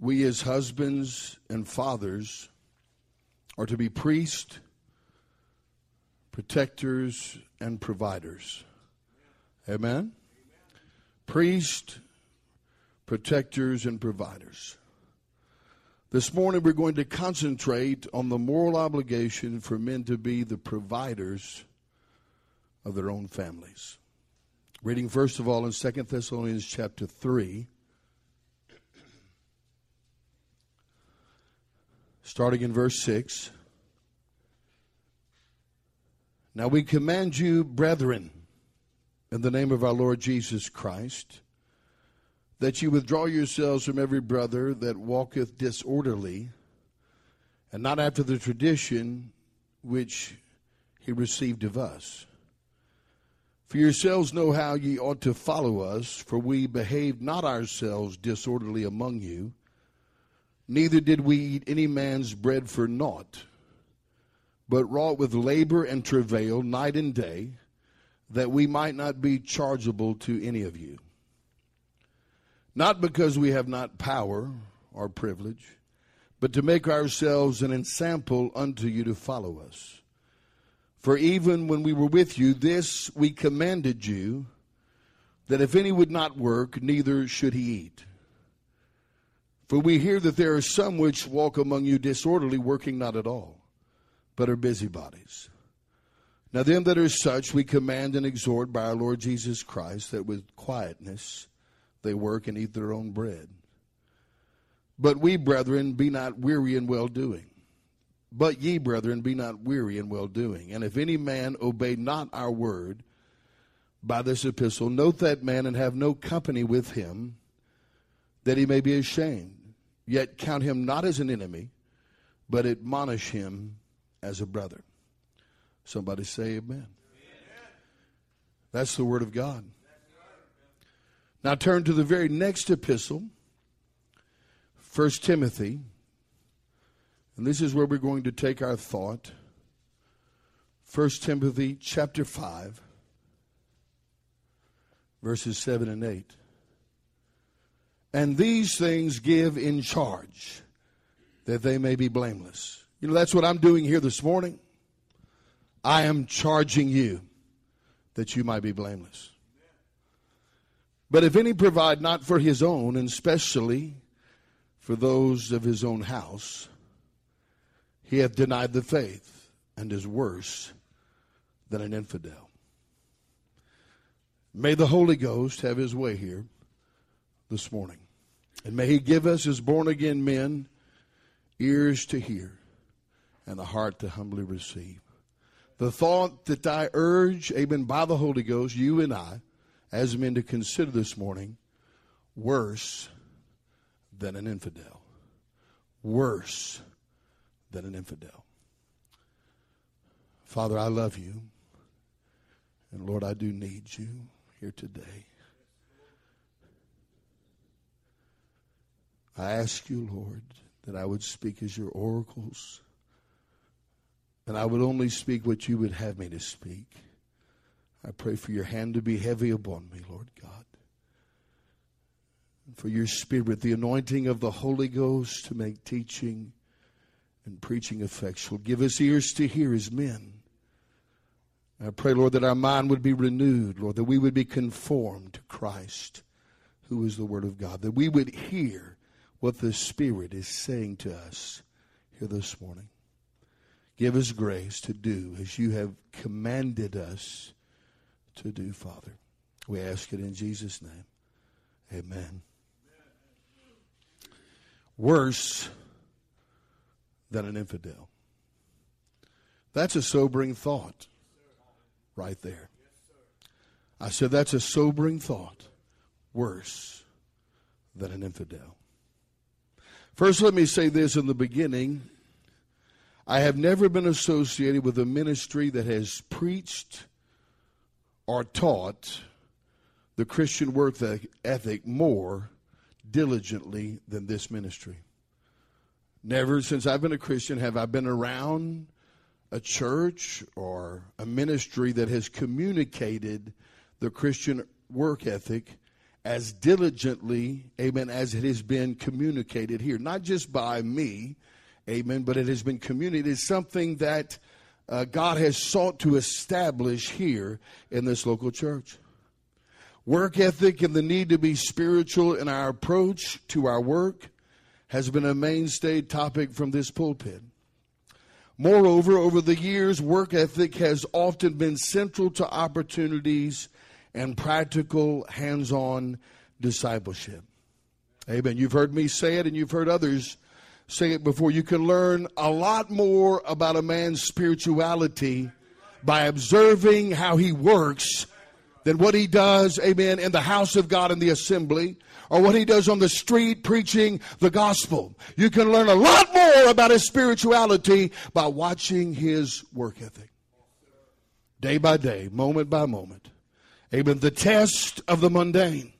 we as husbands and fathers are to be priests, protectors, and providers. Amen? Priests, protectors, and providers. This morning we're going to concentrate on the moral obligation for men to be the providers of their own families. Reading first of all in 2 Thessalonians chapter 3, starting in verse 6. Now we command you, brethren, in the name of our Lord Jesus Christ, that you withdraw yourselves from every brother that walketh disorderly, and not after the tradition which he received of us. For yourselves know how ye ought to follow us, for we behaved not ourselves disorderly among you, neither did we eat any man's bread for naught, but wrought with labor and travail night and day, that we might not be chargeable to any of you. Not because we have not power or privilege, but to make ourselves an ensample unto you to follow us. For even when we were with you, this we commanded you, that if any would not work, neither should he eat. For we hear that there are some which walk among you disorderly, working not at all, but are busybodies. Now, them that are such we command and exhort by our Lord Jesus Christ that with quietness they work and eat their own bread. But we, brethren, be not weary in well doing. But ye, brethren, be not weary in well doing. And if any man obey not our word by this epistle, note that man and have no company with him, that he may be ashamed. Yet count him not as an enemy, but admonish him as a brother. Somebody say amen. amen. That's the word of God. Now turn to the very next epistle, 1 Timothy. And this is where we're going to take our thought. 1 Timothy chapter 5, verses 7 and 8. And these things give in charge that they may be blameless. You know, that's what I'm doing here this morning. I am charging you that you might be blameless. But if any provide not for his own, and especially for those of his own house, he hath denied the faith and is worse than an infidel. May the Holy Ghost have his way here this morning. And may he give us, as born again men, ears to hear and a heart to humbly receive. The thought that I urge, amen, by the Holy Ghost, you and I, as men, to consider this morning worse than an infidel. Worse than an infidel. Father, I love you. And Lord, I do need you here today. I ask you, Lord, that I would speak as your oracles and I would only speak what you would have me to speak. I pray for your hand to be heavy upon me, Lord God. And for your spirit, the anointing of the Holy Ghost to make teaching and preaching effectual. Give us ears to hear as men. I pray, Lord, that our mind would be renewed, Lord, that we would be conformed to Christ, who is the Word of God, that we would hear what the Spirit is saying to us here this morning. Give us grace to do as you have commanded us to do, Father. We ask it in Jesus' name. Amen. Worse than an infidel. That's a sobering thought right there. I said that's a sobering thought. Worse than an infidel. First, let me say this in the beginning I have never been associated with a ministry that has preached or taught the Christian work ethic more diligently than this ministry. Never since I've been a Christian have I been around a church or a ministry that has communicated the Christian work ethic as diligently, amen, as it has been communicated here. Not just by me, amen, but it has been communicated. It's something that uh, God has sought to establish here in this local church. Work ethic and the need to be spiritual in our approach to our work has been a mainstay topic from this pulpit. Moreover, over the years, work ethic has often been central to opportunities and practical hands on discipleship. Amen. You've heard me say it, and you've heard others say it before. You can learn a lot more about a man's spirituality by observing how he works than what he does, amen, in the house of God in the assembly or what he does on the street preaching the gospel. You can learn a lot more about his spirituality by watching his work ethic. Day by day, moment by moment. Amen. The test of the mundane.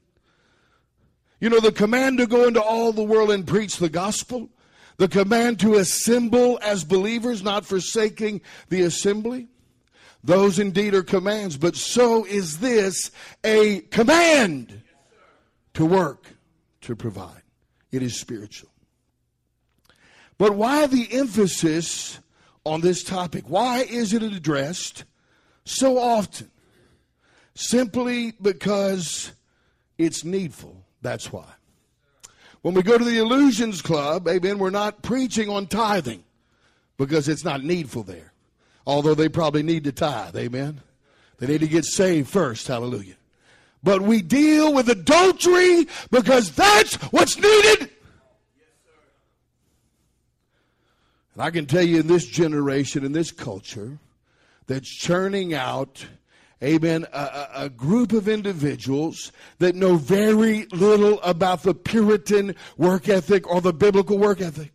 You know, the command to go into all the world and preach the gospel, the command to assemble as believers, not forsaking the assembly. Those indeed are commands, but so is this a command to work, to provide. It is spiritual. But why the emphasis on this topic? Why is it addressed so often? Simply because it's needful. That's why. When we go to the Illusions Club, amen, we're not preaching on tithing because it's not needful there. Although they probably need to tithe, amen. They need to get saved first, hallelujah. But we deal with adultery because that's what's needed. And I can tell you in this generation, in this culture, that's churning out, amen, a, a, group of individuals that know very little about the Puritan work ethic or the biblical work ethic.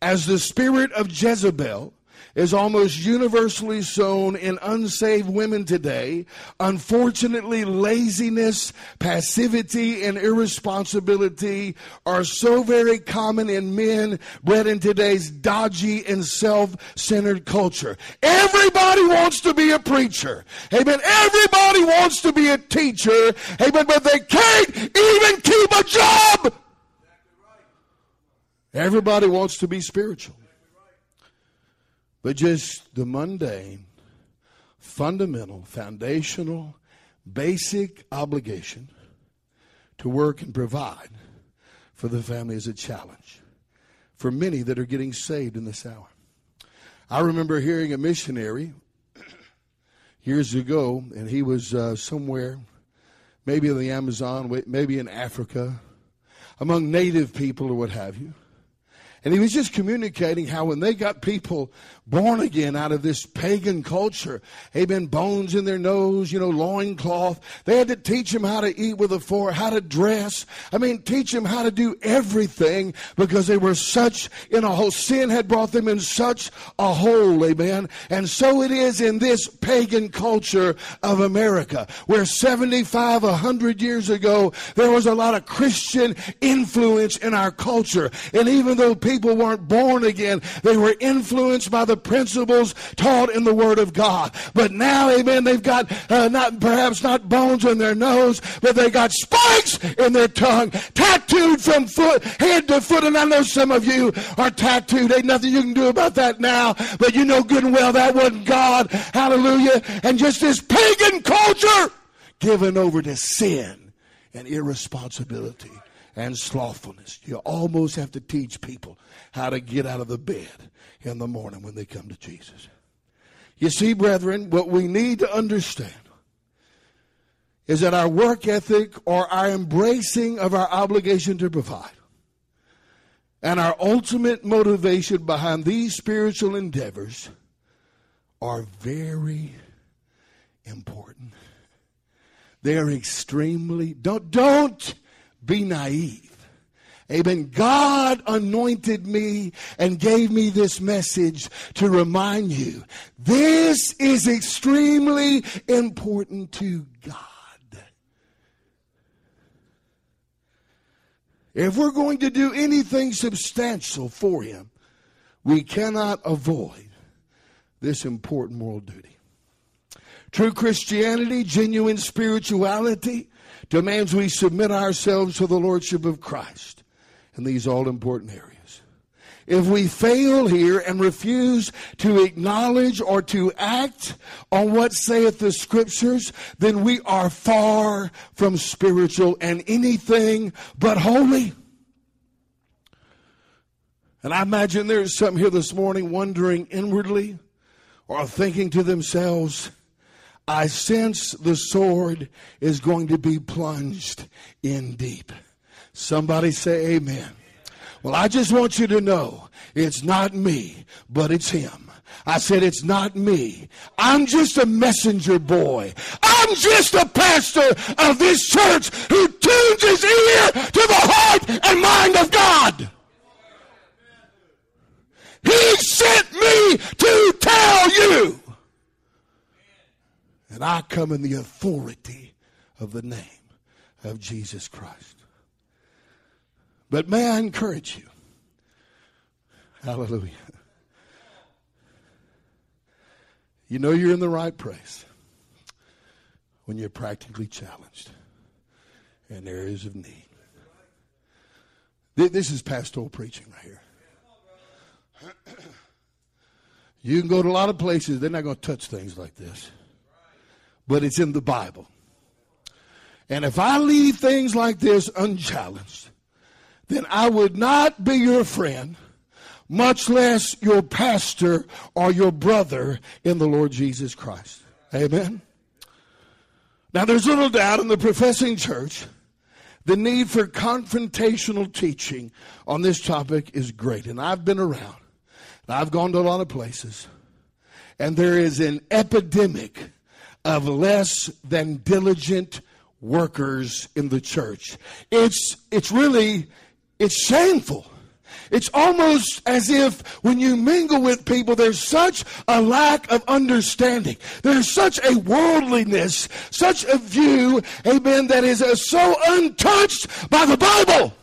As the spirit of Jezebel is almost universally sown in unsaved women today. Unfortunately, laziness, passivity, and irresponsibility are so very common in men bred in today's dodgy and self-centered culture. Everybody wants to be a preacher. Amen. Everybody wants to be a teacher. Amen. But they can't even keep a job. Everybody wants to be spiritual but just the mundane, fundamental, foundational, basic obligation to work and provide for the family is a challenge for many that are getting saved in this hour. I remember hearing a missionary years ago, and he was uh, somewhere, maybe in the Amazon, maybe in Africa, among native people or what have you. And he was just communicating how when they got people born again out of this pagan culture, amen, bones in their nose, you know, loincloth, they had to teach them how to eat with a fork, how to dress. I mean, teach them how to do everything because they were such in a hole. Sin had brought them in such a hole, amen. And so it is in this pagan culture of America, where 75, 100 years ago, there was a lot of Christian influence in our culture. And even though people people weren't born again. They were influenced by the principles taught in the Word of God. But now, amen, they've got uh, not perhaps not bones in their nose, but they got spikes in their tongue, tattooed from foot, head to foot. And I know some of you are tattooed. Ain't nothing you can do about that now, but you know good and well that wasn't God. Hallelujah. And just this pagan culture given over to sin and irresponsibility and slothfulness. You almost have to teach people how to get out of the bed in the morning when they come to Jesus. You see, brethren, what we need to understand is that our work ethic or our embracing of our obligation to provide and our ultimate motivation behind these spiritual endeavors are very important. They're extremely don't don't be naive. Amen. God anointed me and gave me this message to remind you this is extremely important to God. If we're going to do anything substantial for Him, we cannot avoid this important moral duty. True Christianity, genuine spirituality, demands we submit ourselves to the Lordship of Christ in these all important areas. If we fail here and refuse to acknowledge or to act on what saith the scriptures, then we are far from spiritual and anything but holy. And I imagine there's some here this morning wondering inwardly or thinking to themselves, I sense the sword is going to be plunged in deep. Somebody say amen. Well, I just want you to know it's not me, but it's him. I said, it's not me. I'm just a messenger boy. I'm just a pastor of this church who tunes his ear to the heart and mind of God. He sent me to tell you. And I come in the authority of the name of Jesus Christ. But may I encourage you? Hallelujah. You know you're in the right place when you're practically challenged in areas of need. This is pastoral preaching right here. You can go to a lot of places, they're not going to touch things like this. But it's in the Bible. And if I leave things like this unchallenged, then I would not be your friend, much less your pastor or your brother in the Lord Jesus Christ. Amen. Now, there's little doubt in the professing church the need for confrontational teaching on this topic is great. And I've been around, and I've gone to a lot of places, and there is an epidemic of less than diligent workers in the church. It's, it's really it's shameful. It's almost as if when you mingle with people, there's such a lack of understanding. There's such a worldliness, such a view, amen, that is uh, so untouched by the Bible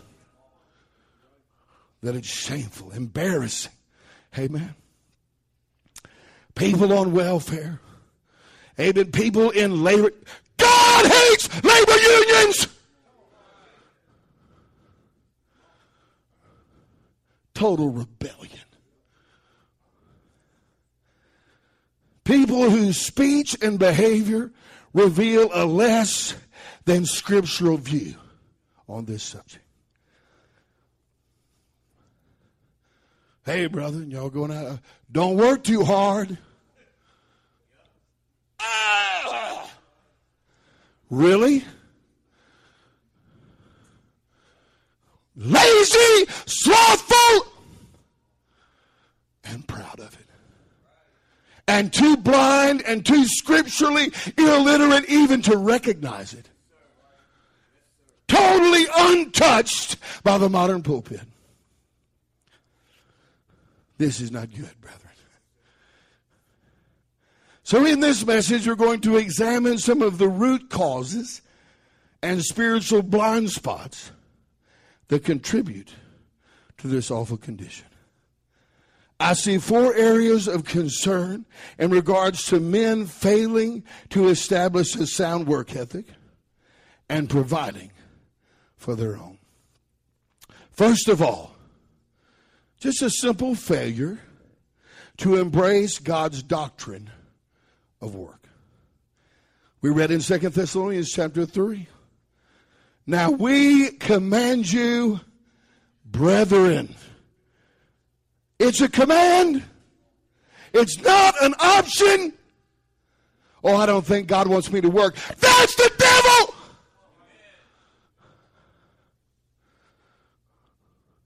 that it's shameful, embarrassing. Amen. People on welfare. Amen. People in labor. God hates labor unions. Total rebellion. People whose speech and behavior reveal a less than scriptural view on this subject. Hey, brother, y'all going out? Uh, don't work too hard. Really? Lazy, slothful, and proud of it. And too blind and too scripturally illiterate even to recognize it. Totally untouched by the modern pulpit. This is not good, brethren. So, in this message, we're going to examine some of the root causes and spiritual blind spots that contribute to this awful condition. I see four areas of concern in regards to men failing to establish a sound work ethic and providing for their own. First of all, just a simple failure to embrace God's doctrine of work. We read in 2 Thessalonians chapter 3. Now we command you, brethren it's a command. It's not an option. Oh, I don't think God wants me to work. That's the devil.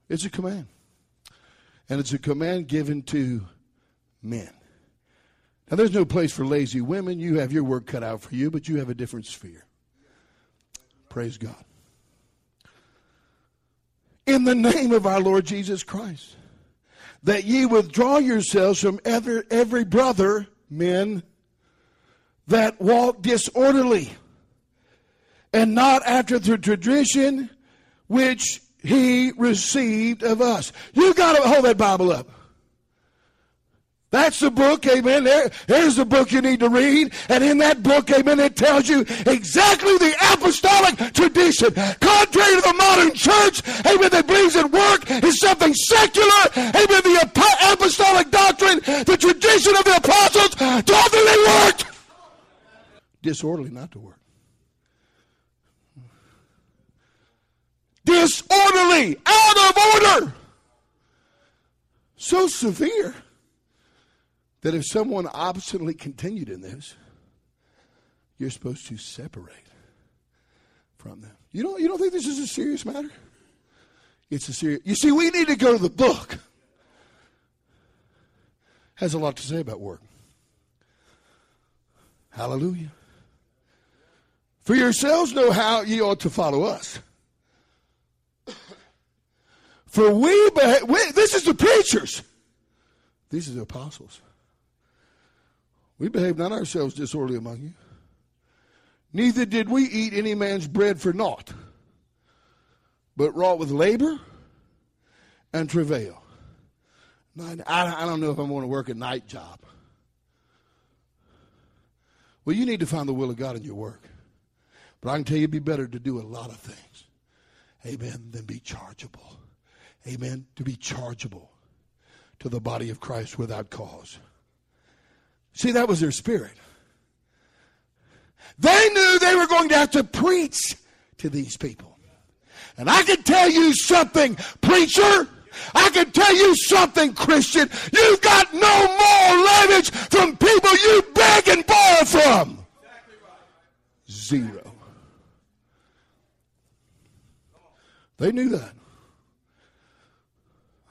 It's a command. And it's a command given to men. Now, there's no place for lazy women. You have your work cut out for you, but you have a different sphere. Praise God. In the name of our Lord Jesus Christ that ye withdraw yourselves from every, every brother, men, that walk disorderly, and not after the tradition which he received of us. You got to hold that Bible up. That's the book, amen. There, there's the book you need to read. And in that book, amen, it tells you exactly the apostolic tradition. Contrary to the modern church, amen, that believes that work something secular, amen, the apostolic doctrine, the tradition of the apostles, they worked. Disorderly not to work. Disorderly, out of order. So severe that if someone obstinately continued in this, you're supposed to separate from them. You don't, you don't think this is a serious matter? It's a serious. You see, we need to go to the book. Has a lot to say about work. Hallelujah. For yourselves know how ye ought to follow us. For we, beha- we this is the preachers. These are the apostles. We behaved not ourselves disorderly among you. Neither did we eat any man's bread for naught, but wrought with labor and travail. I, don't know if I'm going to work a night job. Well, you need to find the will of God in your work. But I can tell you it'd be better to do a lot of things, amen, than be chargeable. Amen, to be chargeable to the body of Christ without cause. See, that was their spirit. They knew they were going to have to preach to these people. And I can tell you something, preacher. I can tell you something, Christian. You've got no more leverage from people you beg and borrow from. Zero. They knew that.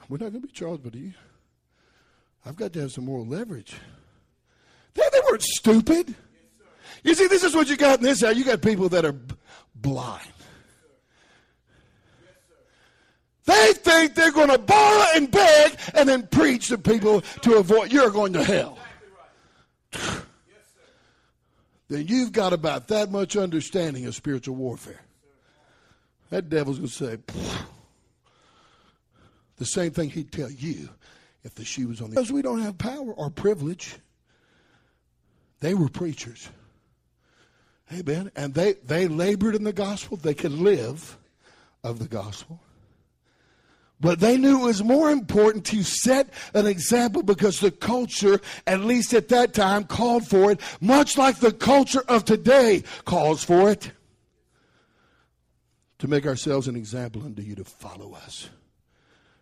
We're not going to be charged, but you. I've got to have some more leverage. They, they weren't stupid. You see, this is what you got in this house. You got people that are blind. They think they're going to borrow and beg and then preach to people to avoid you're going to hell. then you've got about that much understanding of spiritual warfare. That devil's going to say the same thing he'd tell you if the shoe was on the. Because we don't have power or privilege. They were preachers. Amen. And they, they labored in the gospel. They could live of the gospel. But they knew it was more important to set an example because the culture, at least at that time, called for it, much like the culture of today calls for it, to make ourselves an example unto you to follow us.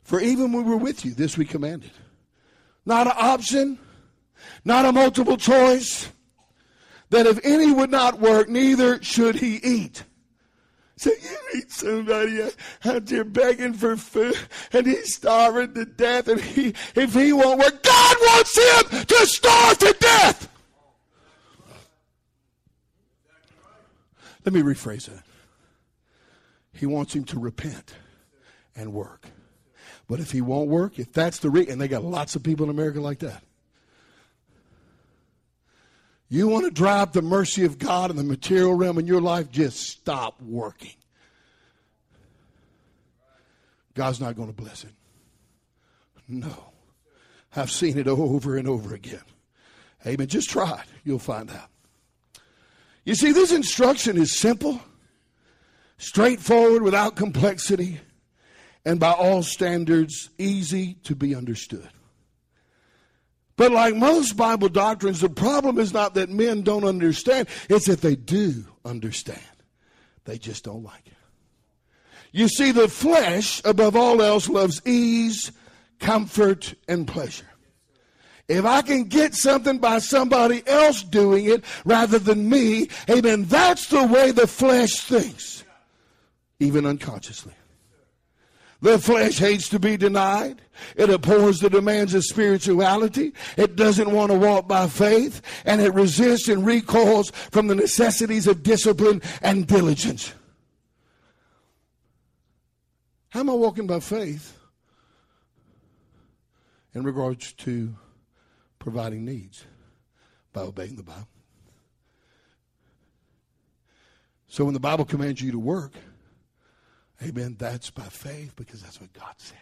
For even when we were with you, this we commanded. Not an option, not a multiple choice, that if any would not work, neither should he eat. So you meet somebody out there begging for food and he's starving to death and he, if he won't work, God wants him to starve to death. Let me rephrase that. He wants him to repent and work. But if he won't work, if that's the reason, and they got lots of people in America like that. You want to drive the mercy of God in the material realm in your life, just stop working. God's not going to bless it. No. I've seen it over and over again. Amen. Just try it. You'll find out. You see, this instruction is simple, straightforward, without complexity and by all standards easy to be understood. But like most Bible doctrines, the problem is not that men don't understand, it's that they do understand. They just don't like it. You see, the flesh, above all else, loves ease, comfort, and pleasure. If I can get something by somebody else doing it rather than me, amen, that's the way the flesh thinks, even unconsciously. The flesh hates to be denied. It abhors the demands of spirituality. It doesn't want to walk by faith. And it resists and recoils from the necessities of discipline and diligence. How am I walking by faith in regards to providing needs? By obeying the Bible. So when the Bible commands you to work, Amen. That's by faith because that's what God said.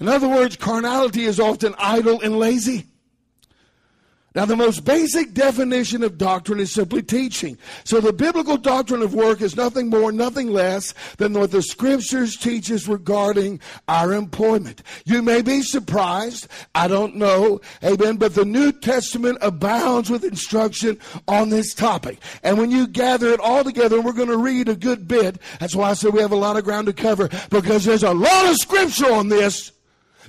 In other words, carnality is often idle and lazy. Now, the most basic definition of doctrine is simply teaching. So, the biblical doctrine of work is nothing more, nothing less than what the scriptures teach us regarding our employment. You may be surprised. I don't know. Amen. But the New Testament abounds with instruction on this topic. And when you gather it all together, we're going to read a good bit. That's why I said we have a lot of ground to cover because there's a lot of scripture on this.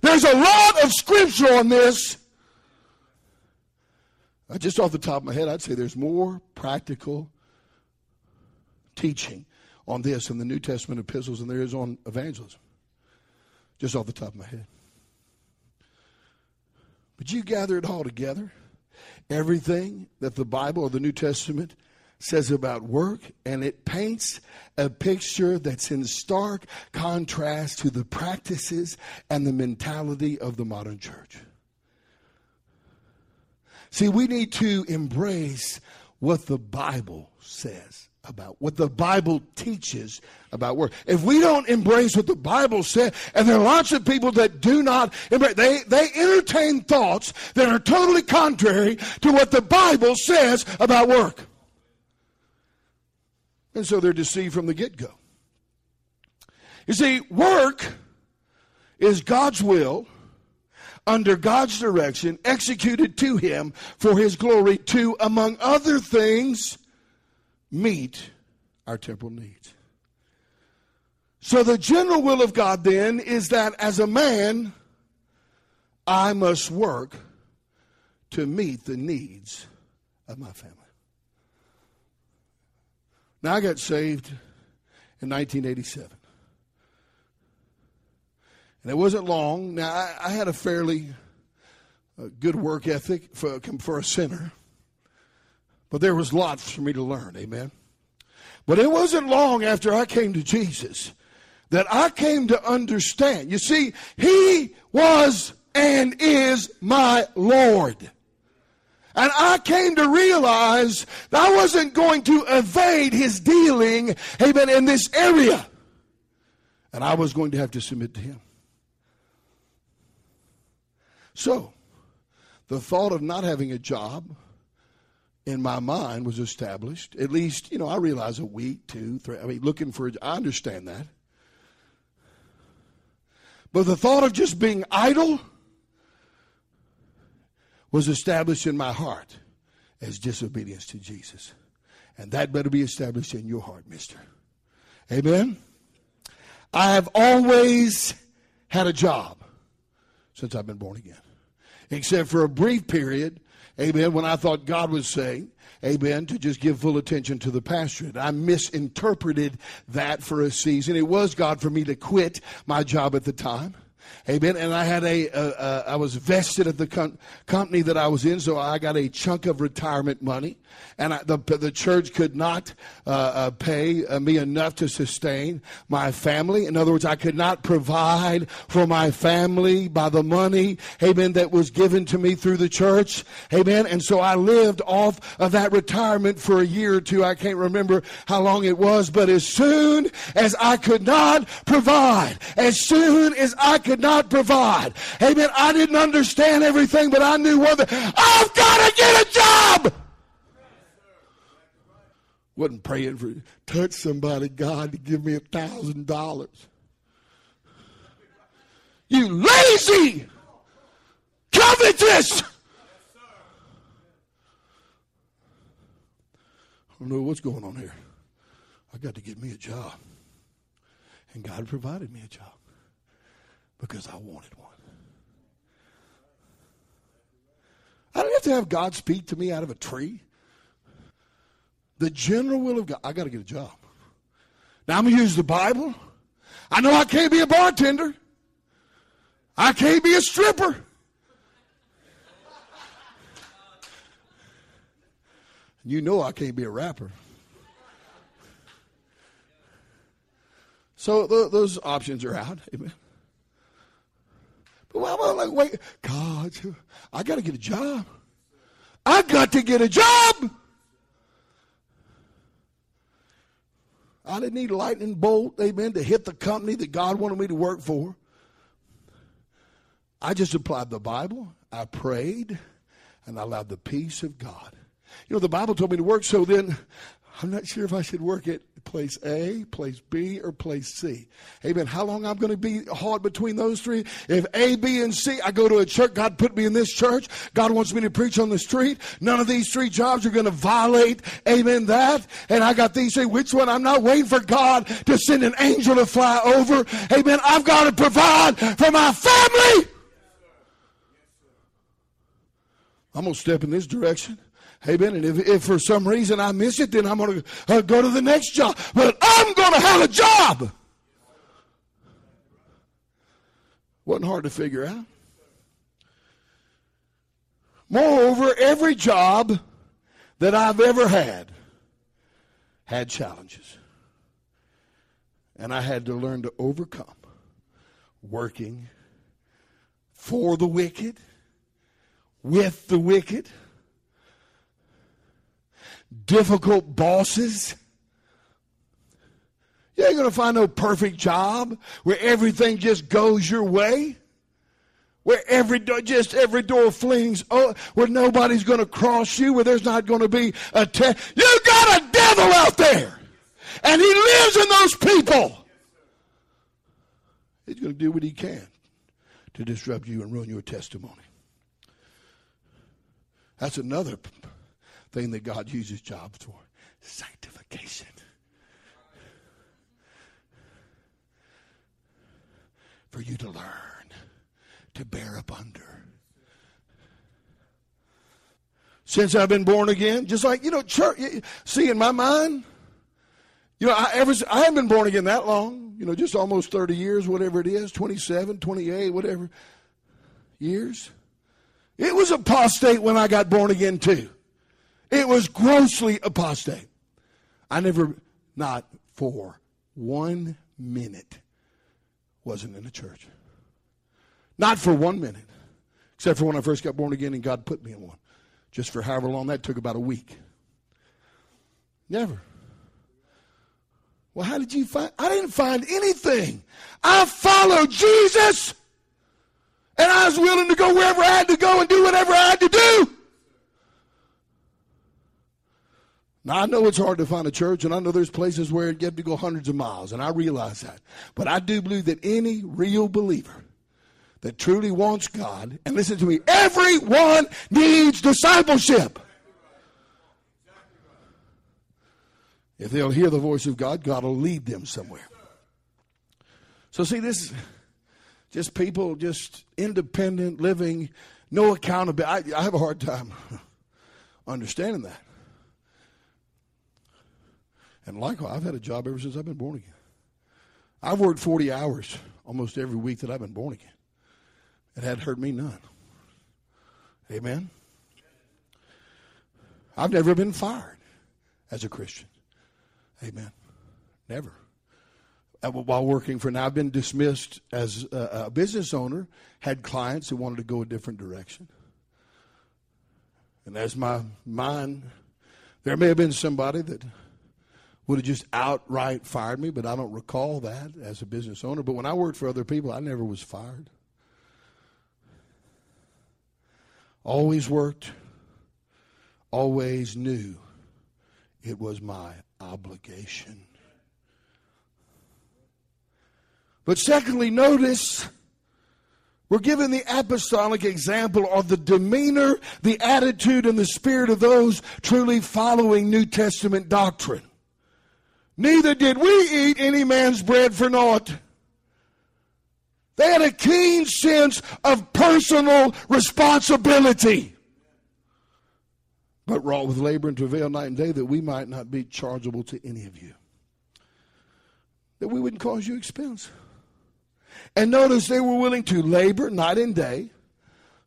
There's a lot of scripture on this. Uh, just off the top of my head, I'd say there's more practical teaching on this in the New Testament epistles than there is on evangelism. Just off the top of my head. But you gather it all together, everything that the Bible or the New Testament says about work, and it paints a picture that's in stark contrast to the practices and the mentality of the modern church. See, we need to embrace what the Bible says about what the Bible teaches about work. If we don't embrace what the Bible says, and there are lots of people that do not embrace, they, they entertain thoughts that are totally contrary to what the Bible says about work. And so they're deceived from the get go. You see, work is God's will under God's direction, executed to him for his glory to, among other things, meet our temporal needs. So the general will of God then is that as a man, I must work to meet the needs of my family. Now, I got saved in 1987. And it wasn't long. Now, I, I had a fairly uh, good work ethic for, for a sinner, but there was lots for me to learn. Amen. But it wasn't long after I came to Jesus that I came to understand. You see, He was and is my Lord. And I came to realize that I wasn't going to evade his dealing, amen, in this area. And I was going to have to submit to him. So, the thought of not having a job in my mind was established. At least, you know, I realize a week, two, three. I mean, looking for, I understand that. But the thought of just being idle was established in my heart as disobedience to Jesus. And that better be established in your heart, mister. Amen. I have always had a job since I've been born again except for a brief period, amen, when I thought God was saying, amen, to just give full attention to the pastorate. I misinterpreted that for a season. It was God for me to quit my job at the time. Amen. And I had a, uh, uh, I was vested at the com- company that I was in, so I got a chunk of retirement money. And I, the, the church could not uh, uh, pay uh, me enough to sustain my family. In other words, I could not provide for my family by the money, amen, that was given to me through the church. Amen. And so I lived off of that retirement for a year or two. I can't remember how long it was, but as soon as I could not provide, as soon as I could not not provide. Amen. I didn't understand everything, but I knew one thing. I've got to get a job. Wasn't praying for touch somebody, God, to give me a thousand dollars. You lazy, covetous. I don't know what's going on here. I got to get me a job. And God provided me a job because I wanted one. I don't have to have God speak to me out of a tree. The general will of God. I got to get a job. Now I'm going to use the Bible. I know I can't be a bartender. I can't be a stripper. You know I can't be a rapper. So th- those options are out. Amen. But I'm like, wait, God, I got to get a job. I got to get a job. I didn't need a lightning bolt, amen, to hit the company that God wanted me to work for. I just applied the Bible, I prayed, and I allowed the peace of God. You know, the Bible told me to work, so then I'm not sure if I should work at place A, place B, or place C. Amen. How long I'm going to be hard between those three? If A, B, and C, I go to a church. God put me in this church. God wants me to preach on the street. None of these three jobs are going to violate. Amen. That. And I got these three. Which one? I'm not waiting for God to send an angel to fly over. Amen. I've got to provide for my family. I'm going to step in this direction. Amen. And if, if for some reason I miss it, then I'm going to uh, go to the next job. But I'm going to have a job. Wasn't hard to figure out. Moreover, every job that I've ever had had challenges. And I had to learn to overcome working for the wicked, with the wicked difficult bosses. You ain't going to find no perfect job where everything just goes your way. Where every door, just every door flings, oh, where nobody's going to cross you, where there's not going to be a test. You got a devil out there, and he lives in those people. He's going to do what he can to disrupt you and ruin your testimony. That's another thing that God uses jobs for sanctification. For you to learn to bear up under. Since I've been born again, just like, you know, church, see, in my mind, you know, I, ever, I haven't been born again that long, you know, just almost 30 years, whatever it is, 27, 28, whatever years. It was apostate when I got born again, too. It was grossly apostate. I never, not for one minute, wasn't in a church. Not for one minute. Except for when I first got born again and God put me in one. Just for however long that took, about a week. Never. Well, how did you find? I didn't find anything. I followed Jesus. And I was willing to go wherever I had to go and do whatever I had to do. Now, I know it's hard to find a church, and I know there's places where you have to go hundreds of miles, and I realize that. But I do believe that any real believer that truly wants God, and listen to me, everyone needs discipleship. If they'll hear the voice of God, God will lead them somewhere. So, see, this just people just independent living, no accountability. I, I have a hard time understanding that. And likewise, I've had a job ever since I've been born again. I've worked 40 hours almost every week that I've been born again. It had hurt me none. Amen. I've never been fired as a Christian. Amen. Never. Uh, while working for now, I've been dismissed as a, business owner, had clients who wanted to go a different direction. And as my mind, there may have been somebody that would have just outright fired me, but I don't recall that as a business owner. But when I worked for other people, I never was fired. Always worked, always knew it was my obligation. But secondly, notice we're given the apostolic example of the demeanor, the attitude, and the spirit of those truly following New Testament doctrine. Neither did we eat any man's bread for naught. They had a keen sense of personal responsibility. But wrought with labor and travail night and day that we might not be chargeable to any of you. That we wouldn't cause you expense. And notice they were willing to labor night and day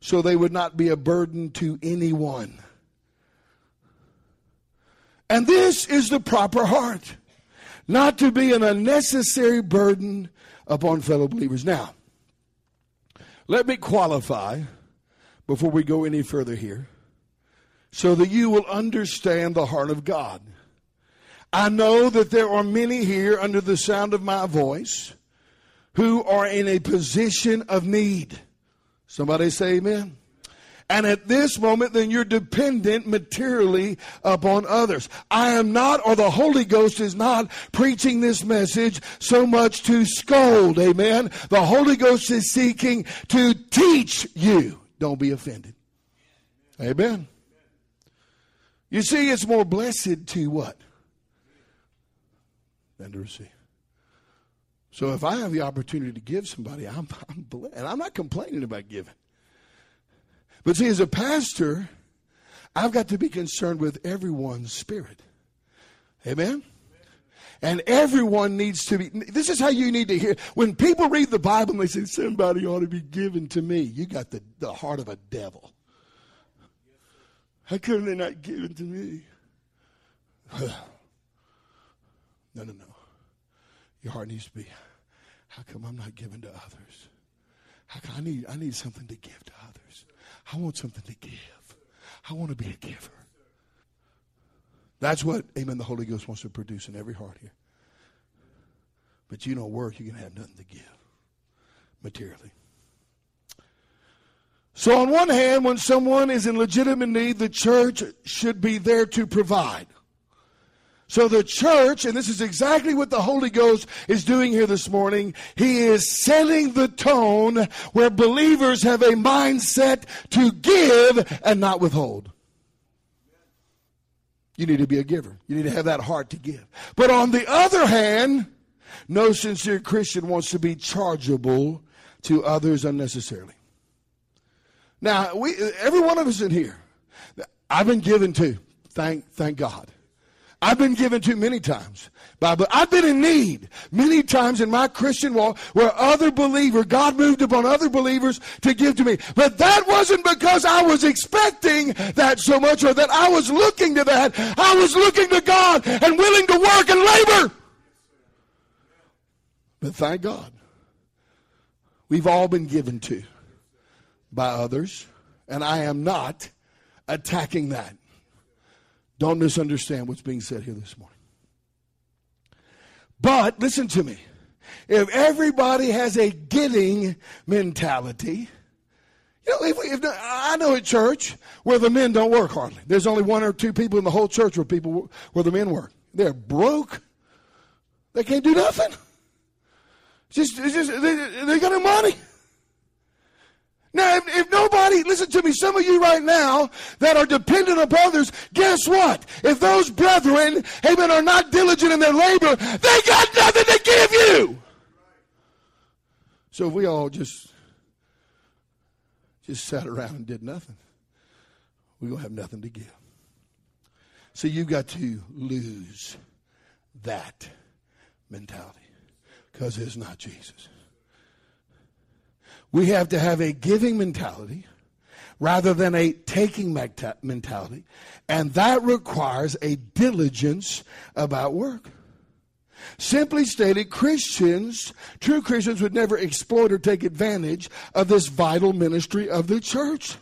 so they would not be a burden to anyone. And this is the proper heart not to be an unnecessary burden upon fellow believers. Now, let me qualify before we go any further here so that you will understand the heart of God. I know that there are many here under the sound of my voice who are in a position of need. Somebody say amen. And at this moment, then you're dependent materially upon others. I am not, or the Holy Ghost is not preaching this message so much to scold. Amen. The Holy Ghost is seeking to teach you. Don't be offended. Amen. You see, it's more blessed to what? Than to receive. So if I have the opportunity to give somebody, I'm, I'm blessed. And I'm not complaining about giving. But see, as a pastor, I've got to be concerned with everyone's spirit. Amen? And everyone needs to be. This is how you need to hear. When people read the Bible and they say, somebody ought to be given to me, you got the, the heart of a devil. How come they're not given to me? no, no, no. Your heart needs to be, how come I'm not given to others? How come I need, I need something to give to others. I want something to give. I want to be a giver. That's what, amen, the Holy Ghost wants to produce in every heart here. But you don't work, you can have nothing to give materially. So, on one hand, when someone is in legitimate need, the church should be there to provide. So the church, and this is exactly what the Holy Ghost is doing here this morning, he is setting the tone where believers have a mindset to give and not withhold. You need to be a giver. You need to have that heart to give. But on the other hand, no sincere Christian wants to be chargeable to others unnecessarily. Now, we, every one of us in here, I've been given to. Thank, thank God. I've been given to many times. But I've been in need many times in my Christian walk where other believers, God moved upon other believers to give to me. But that wasn't because I was expecting that so much or that I was looking to that. I was looking to God and willing to work and labor. But thank God, we've all been given to by others, and I am not attacking that. Don't misunderstand what's being said here this morning. But listen to me. If everybody has a getting mentality, you know, if, if I know a church where the men don't work hardly. There's only one or two people in the whole church where people where the men work. They're broke. They can't do nothing. Just, just they, they got no money. Nobody, listen to me, some of you right now that are dependent upon others, guess what? If those brethren, amen, are not diligent in their labor, they got nothing to give you. So if we all just, just sat around and did nothing, we're to have nothing to give. So you've got to lose that mentality because it's not Jesus. We have to have a giving mentality rather than a taking mentality, and that requires a diligence about work. Simply stated, Christians, true Christians, would never exploit or take advantage of this vital ministry of the church.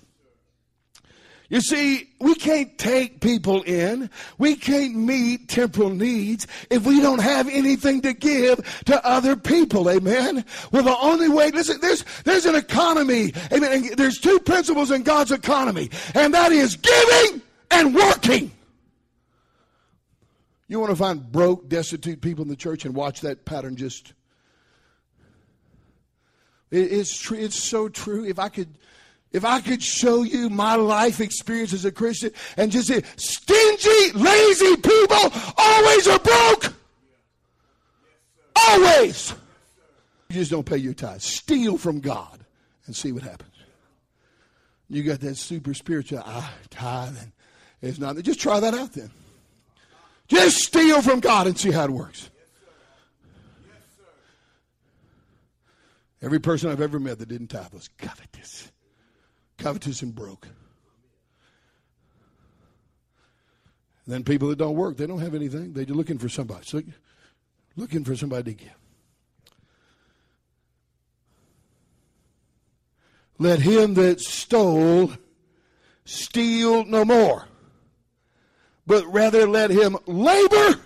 You see, we can't take people in. We can't meet temporal needs if we don't have anything to give to other people. Amen. Well, the only way, listen, there's, there's an economy. Amen. And there's two principles in God's economy, and that is giving and working. You want to find broke, destitute people in the church and watch that pattern just. it's true. It's so true. If I could if I could show you my life experience as a Christian and just say, stingy, lazy people always are broke. Always. You just don't pay your tithes. Steal from God and see what happens. You got that super spiritual ah, tithe and it's not. Just try that out then. Just steal from God and see how it works. Every person I've ever met that didn't tithe was covetous covetous and broke. And then people that don't work, they don't have anything. They're looking for somebody. So looking for somebody to give. Let him that stole steal no more, but rather let him labor.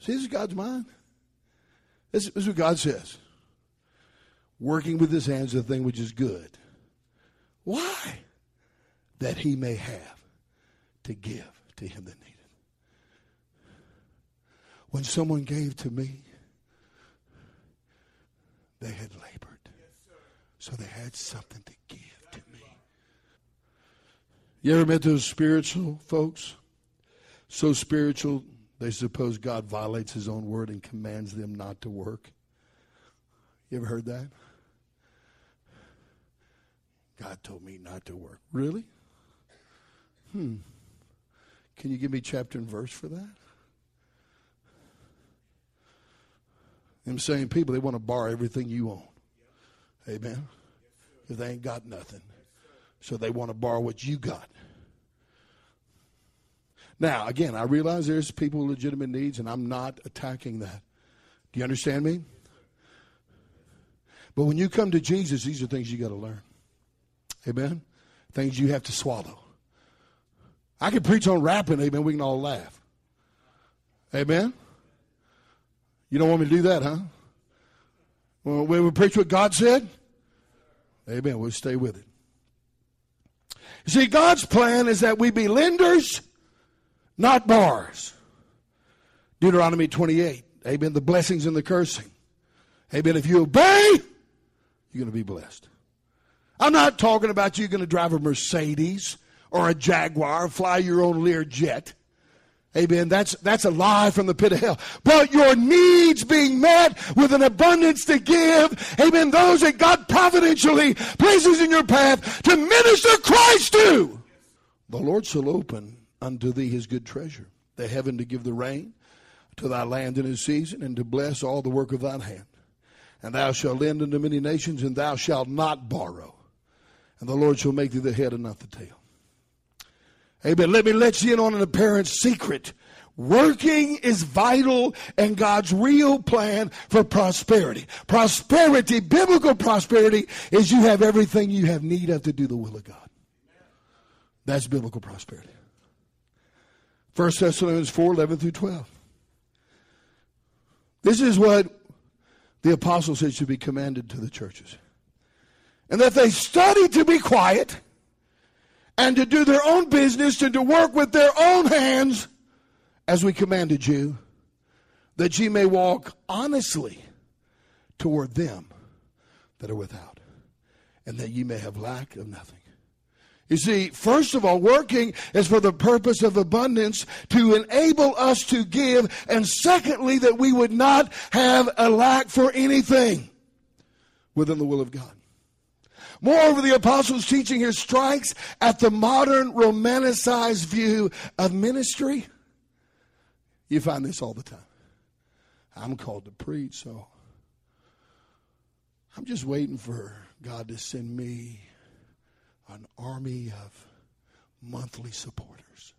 See, this is God's mind. This is what God says. Working with his hands the thing which is good. Why? That he may have to give to him that needed. When someone gave to me, they had labored. So they had something to give to me. You ever met those spiritual folks? So spiritual, they suppose God violates his own word and commands them not to work. You ever heard that? God told me not to work. Really? Hmm. Can you give me chapter and verse for that? Them same people, they want to borrow everything you own. Amen. If they ain't got nothing. So they want to borrow what you got. Now, again, I realize there's people with legitimate needs, and I'm not attacking that. Do you understand me? But when you come to Jesus, these are things you got to learn. Amen? Things you have to swallow. I can preach on rapping, amen. We can all laugh. Amen? You don't want me to do that, huh? Well, we preach what God said? Amen. We'll stay with it. See, God's plan is that we be lenders, not borrowers. Deuteronomy 28. Amen. The blessings and the cursing. Amen. If you obey, you're going to be blessed. I'm not talking about you going to drive a Mercedes or a Jaguar, fly your own Learjet. Amen. That's, that's a lie from the pit of hell. But your needs being met with an abundance to give. Amen. Those that God providentially places in your path to minister Christ to. The Lord shall open unto thee his good treasure, the heaven to give the rain to thy land in his season, and to bless all the work of thine hand. And thou shalt lend unto many nations, and thou shalt not borrow. And the Lord shall make thee the head and not the tail. Amen. Let me let you in on an apparent secret. Working is vital and God's real plan for prosperity. Prosperity, biblical prosperity, is you have everything you have need of to do the will of God. That's biblical prosperity. 1 Thessalonians 4 11 through 12. This is what the apostle said should be commanded to the churches. And that they study to be quiet and to do their own business and to work with their own hands as we commanded you, that ye may walk honestly toward them that are without, and that ye may have lack of nothing. You see, first of all, working is for the purpose of abundance to enable us to give, and secondly, that we would not have a lack for anything within the will of God. Moreover, the apostles' teaching here strikes at the modern romanticized view of ministry. You find this all the time. I'm called to preach, so I'm just waiting for God to send me an army of monthly supporters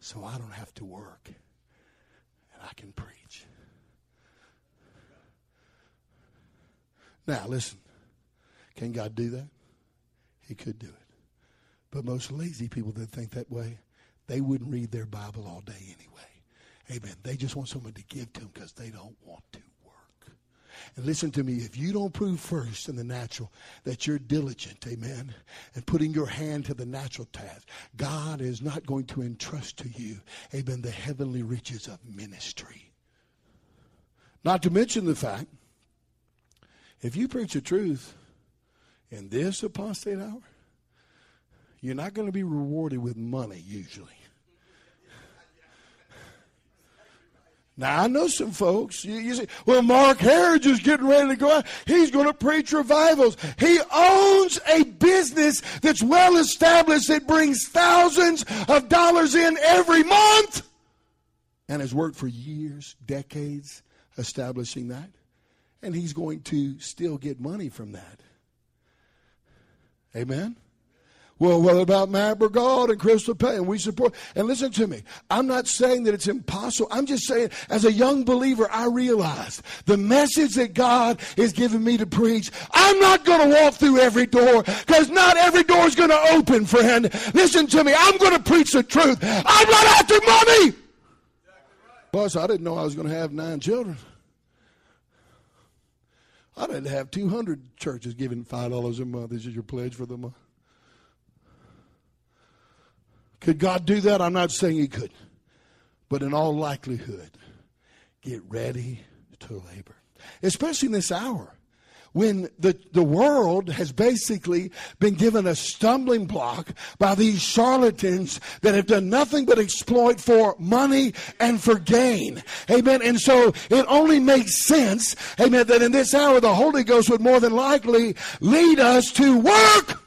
so I don't have to work and I can preach. Now, listen. Can God do that? He could do it. But most lazy people that think that way, they wouldn't read their Bible all day anyway. Amen. They just want someone to give to them because they don't want to work. And listen to me, if you don't prove first in the natural that you're diligent, amen, and putting your hand to the natural task, God is not going to entrust to you, amen, the heavenly riches of ministry. Not to mention the fact, if you preach the truth, in this apostate hour, you're not going to be rewarded with money usually. Now I know some folks. You, you say, "Well, Mark Harris is getting ready to go out. He's going to preach revivals. He owns a business that's well established that brings thousands of dollars in every month, and has worked for years, decades, establishing that. And he's going to still get money from that. Amen. Well, what about Matt Burgaud and Crystal Payne? We support. And listen to me. I'm not saying that it's impossible. I'm just saying, as a young believer, I realized the message that God is giving me to preach. I'm not going to walk through every door because not every door is going to open, friend. Listen to me. I'm going to preach the truth. I'm not after money. Plus, I didn't know I was going to have nine children. Have to have 200 churches giving $5 a month. Is your pledge for the month. Could God do that? I'm not saying He could. But in all likelihood, get ready to labor, especially in this hour when the, the world has basically been given a stumbling block by these charlatans that have done nothing but exploit for money and for gain. Amen. And so it only makes sense, amen, that in this hour the Holy Ghost would more than likely lead us to work.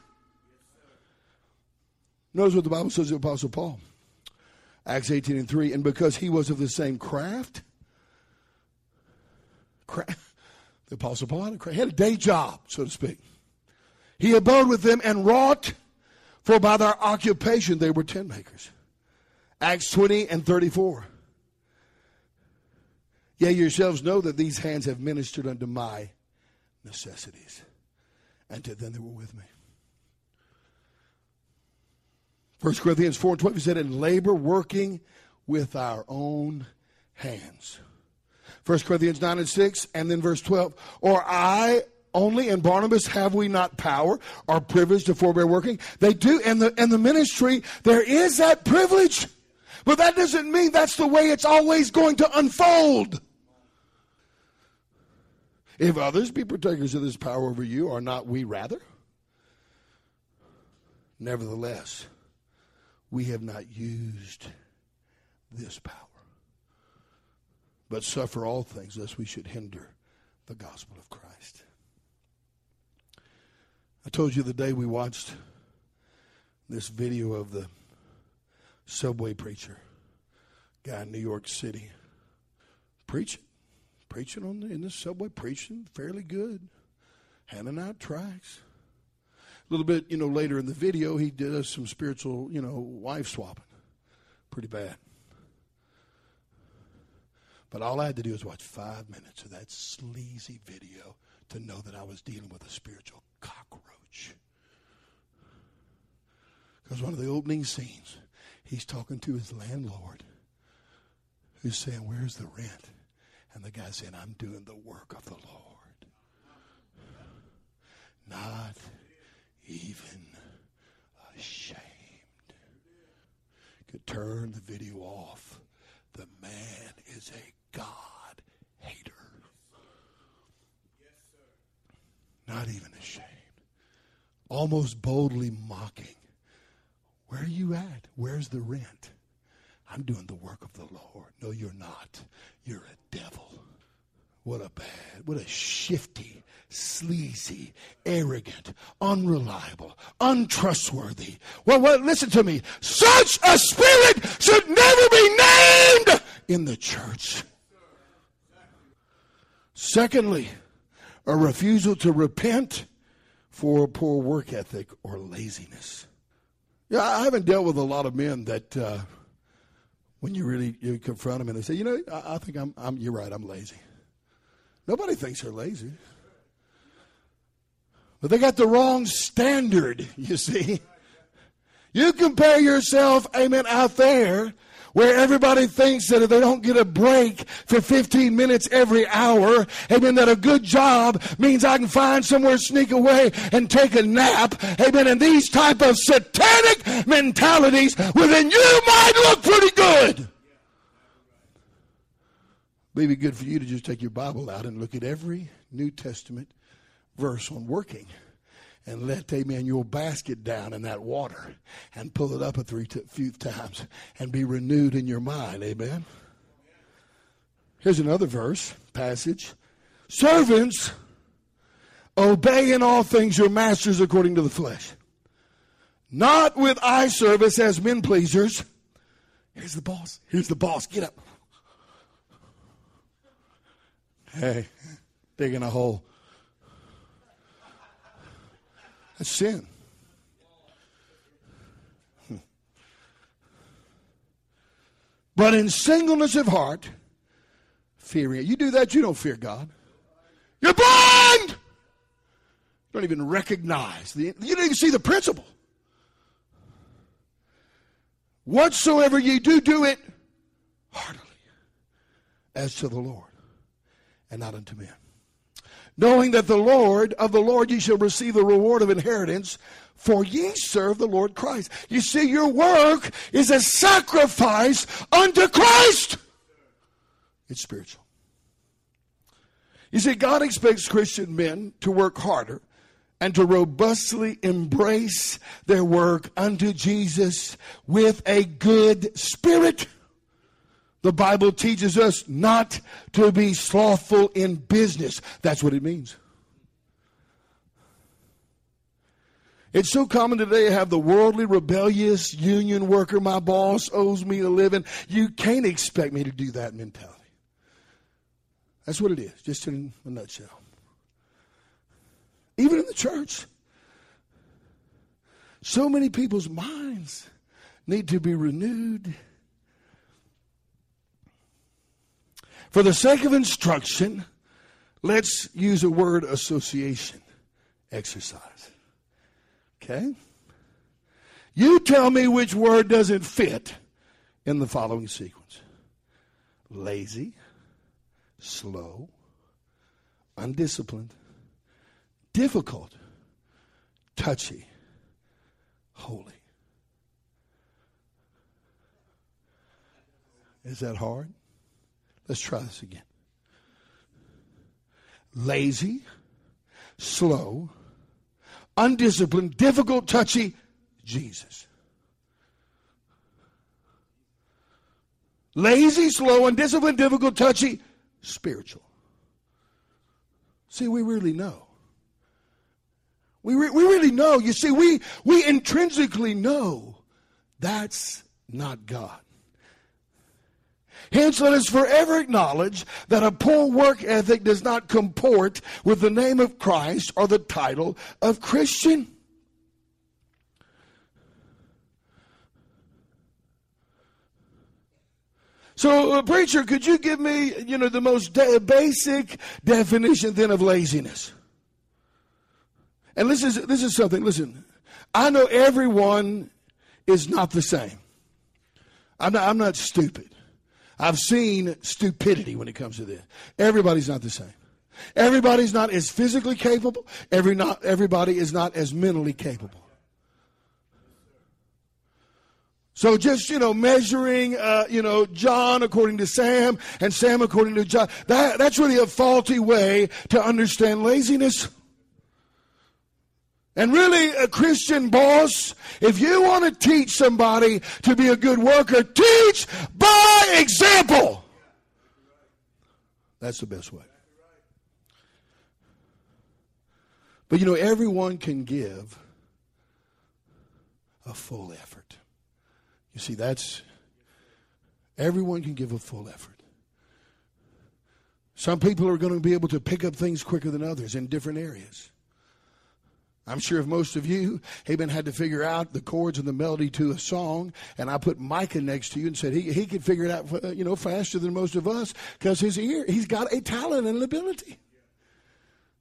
Notice what the Bible says to Apostle Paul. Acts 18 and 3. And because he was of the same craft, craft the Apostle Paul had a, had a day job, so to speak. He abode with them and wrought, for by their occupation they were tent makers. Acts 20 and 34. Yea, yourselves know that these hands have ministered unto my necessities, and to them that were with me. 1 Corinthians 4 and 12, he said, In labor working with our own hands. 1 Corinthians 9 and 6, and then verse 12. Or I only and Barnabas have we not power or privilege to forbear working? They do. And the, and the ministry, there is that privilege. But that doesn't mean that's the way it's always going to unfold. If others be partakers of this power over you, are not we rather? Nevertheless, we have not used this power but suffer all things lest we should hinder the gospel of Christ. I told you the day we watched this video of the subway preacher, guy in New York City, preaching, preaching on the, in the subway, preaching fairly good, handing out tracts. A little bit, you know, later in the video, he did us some spiritual, you know, wife swapping. Pretty bad. But all I had to do was watch five minutes of that sleazy video to know that I was dealing with a spiritual cockroach. Because one of the opening scenes, he's talking to his landlord who's saying, Where's the rent? And the guy saying, I'm doing the work of the Lord. Not even ashamed. Could turn the video off. The man is a God hater. Not even ashamed. Almost boldly mocking. Where are you at? Where's the rent? I'm doing the work of the Lord. No, you're not. You're a devil. What a bad, what a shifty, sleazy, arrogant, unreliable, untrustworthy. Well, well, listen to me. Such a spirit should never be named in the church. Secondly, a refusal to repent for poor work ethic or laziness. Yeah, I haven't dealt with a lot of men that uh, when you really you confront them and they say, you know, I, I think I'm, I'm, you're right, I'm lazy. Nobody thinks they're lazy. But they got the wrong standard, you see. You compare yourself, amen, out there where everybody thinks that if they don't get a break for 15 minutes every hour, amen, that a good job means I can find somewhere, sneak away, and take a nap, amen. And these type of satanic mentalities, within you might look pretty good. Maybe good for you to just take your Bible out and look at every New Testament verse on working and let, amen, your basket down in that water and pull it up a three t- few times and be renewed in your mind. Amen. Here's another verse, passage. Servants, obey in all things your masters according to the flesh, not with eye service as men pleasers. Here's the boss. Here's the boss. Get up. Hey, digging a hole. That's sin. But in singleness of heart, fearing it. You do that, you don't fear God. You're blind! You don't even recognize. The, you don't even see the principle. Whatsoever ye do, do it heartily as to the Lord and not unto men. Knowing that the Lord of the Lord ye shall receive the reward of inheritance, for ye serve the Lord Christ. You see, your work is a sacrifice unto Christ. It's spiritual. You see, God expects Christian men to work harder and to robustly embrace their work unto Jesus with a good spirit. The Bible teaches us not to be slothful in business. That's what it means. It's so common today to have the worldly, rebellious union worker, my boss owes me a living. You can't expect me to do that mentality. That's what it is, just in a nutshell. Even in the church, so many people's minds need to be renewed. For the sake of instruction, let's use a word association exercise. Okay? You tell me which word doesn't fit in the following sequence lazy, slow, undisciplined, difficult, touchy, holy. Is that hard? Let's try this again. Lazy, slow, undisciplined, difficult, touchy, Jesus. Lazy, slow, undisciplined, difficult, touchy, spiritual. See, we really know. We, re- we really know. You see, we, we intrinsically know that's not God. Hence, let us forever acknowledge that a poor work ethic does not comport with the name of Christ or the title of Christian. So, uh, preacher, could you give me, you know, the most de- basic definition then of laziness? And this is this is something. Listen, I know everyone is not the same. I'm not. I'm not stupid. I've seen stupidity when it comes to this. Everybody's not the same. Everybody's not as physically capable. Every not everybody is not as mentally capable. So just, you know, measuring, uh, you know, John according to Sam and Sam according to John, that, that's really a faulty way to understand laziness. And really, a Christian boss, if you want to teach somebody to be a good worker, teach by example. That's the best way. But you know, everyone can give a full effort. You see, that's everyone can give a full effort. Some people are going to be able to pick up things quicker than others in different areas. I'm sure if most of you, amen, had to figure out the chords and the melody to a song, and I put Micah next to you and said he, he could figure it out, you know, faster than most of us because his ear, he's got a talent and an ability.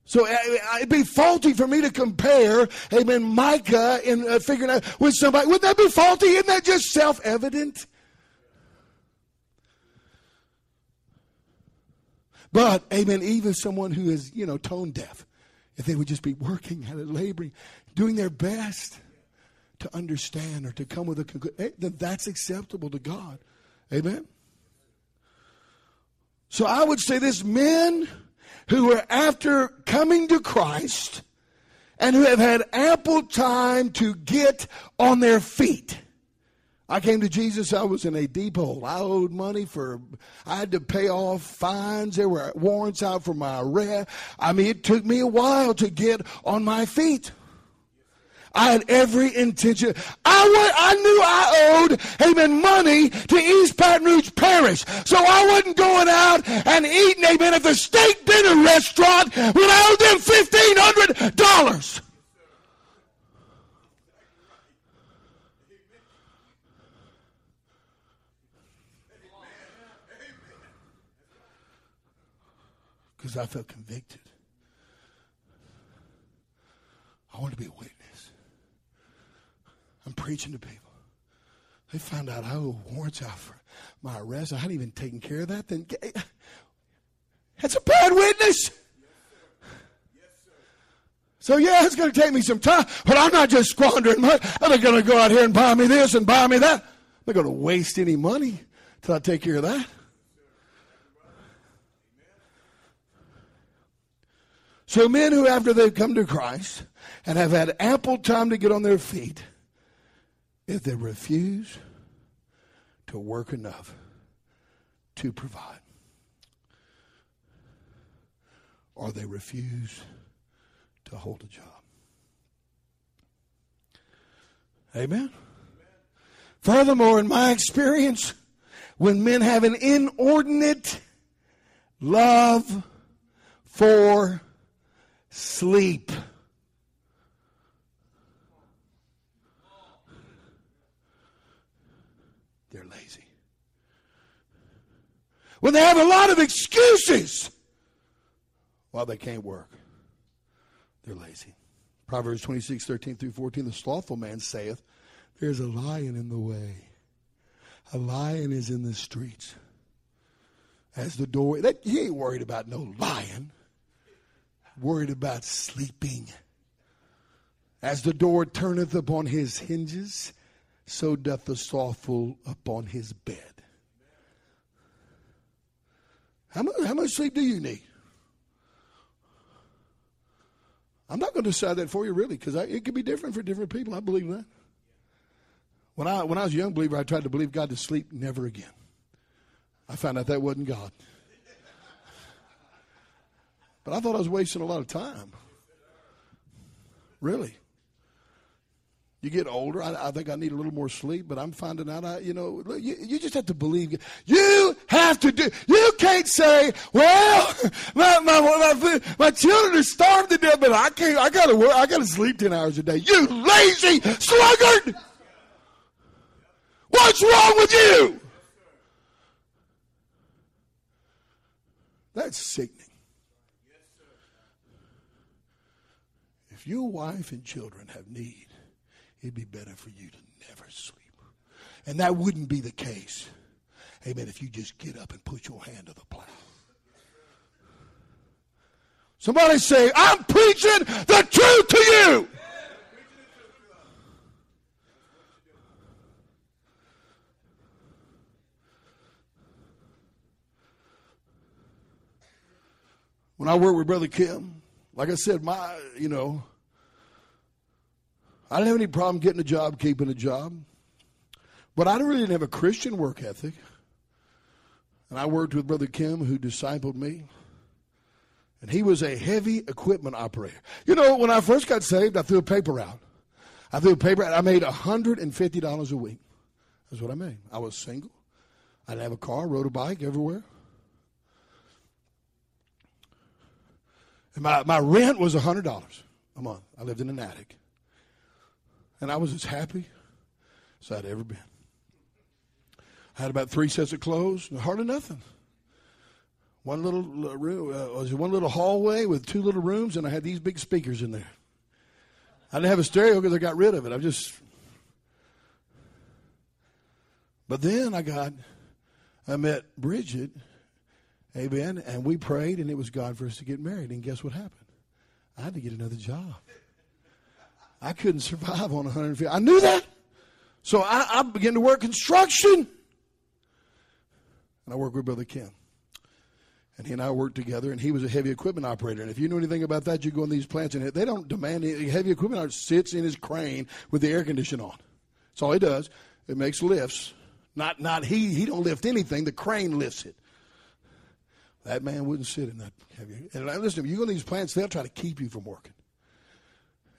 So uh, uh, it'd be faulty for me to compare, amen, Micah in uh, figuring out with somebody. Wouldn't that be faulty? Isn't that just self-evident? But, amen, even someone who is, you know, tone deaf, if they would just be working at it, laboring, doing their best to understand or to come with a conclusion, eh, then that's acceptable to God. Amen? So I would say this men who are after coming to Christ and who have had ample time to get on their feet. I came to Jesus, I was in a deep hole. I owed money for, I had to pay off fines. There were warrants out for my arrest. I mean, it took me a while to get on my feet. I had every intention. I, went, I knew I owed, amen, money to East Baton Rouge Parish. So I wasn't going out and eating, amen, at the steak dinner restaurant when I owed them $1,500. Because I felt convicted. I want to be a witness. I'm preaching to people. They found out I owe warrants out for my arrest. I hadn't even taken care of that. Then that's a bad witness. So yeah, it's going to take me some time, but I'm not just squandering money. I'm going to go out here and buy me this and buy me that. I'm not going to waste any money till I take care of that. So men who after they've come to Christ and have had ample time to get on their feet, if they refuse to work enough to provide, or they refuse to hold a job. Amen. Furthermore, in my experience, when men have an inordinate love for sleep, they're lazy. When they have a lot of excuses while they can't work. They're lazy. Proverbs 26, 13 through 14. The slothful man saith, There's a lion in the way. A lion is in the streets. As the door, that, he ain't worried about no lion. Worried about sleeping. As the door turneth upon his hinges, so doth the slothful upon his bed. How much, how much sleep do you need? I'm not going to decide that for you, really, because it could be different for different people. I believe that. When I when I was a young believer, I tried to believe God to sleep never again. I found out that wasn't God. But I thought I was wasting a lot of time. Really you get older. I, I, think I need a little more sleep, but I'm finding out, I, you know, you, you just have to believe. You have to do, you can't say, well, my, my, my, my children are starved to death, but I can't, I gotta work, I gotta sleep 10 hours a day. You lazy sluggard! What's wrong with you? That's sickening. Your wife and children have need, it'd be better for you to never sleep. And that wouldn't be the case. Amen. If you just get up and put your hand to the plow. Somebody say, I'm preaching the truth to you. When I worked with Brother Kim, like I said, my, you know, I didn't have any problem getting a job, keeping a job. But I really didn't have a Christian work ethic. And I worked with Brother Kim, who discipled me. And he was a heavy equipment operator. You know, when I first got saved, I threw a paper out. I threw a paper out. I made $150 a week. That's what I made. I was single. I didn't have a car, rode a bike everywhere. And my, my rent was $100 a month. I lived in an attic. And I was as happy as I'd ever been. I had about three sets of clothes, hardly nothing. One little room uh, was one little hallway with two little rooms, and I had these big speakers in there. I didn't have a stereo because I got rid of it. I just. But then I got, I met Bridget, amen, and we prayed, and it was God for us to get married. And guess what happened? I had to get another job. I couldn't survive on 150. I knew that. So I, I began to work construction. And I worked with Brother Kim. And he and I worked together, and he was a heavy equipment operator. And if you know anything about that, you go in these plants, and they don't demand any, heavy equipment operator sits in his crane with the air conditioner on. That's all he does. It makes lifts. Not, not he. He don't lift anything. The crane lifts it. That man wouldn't sit in that heavy. And listen, if you go to these plants, they'll try to keep you from working.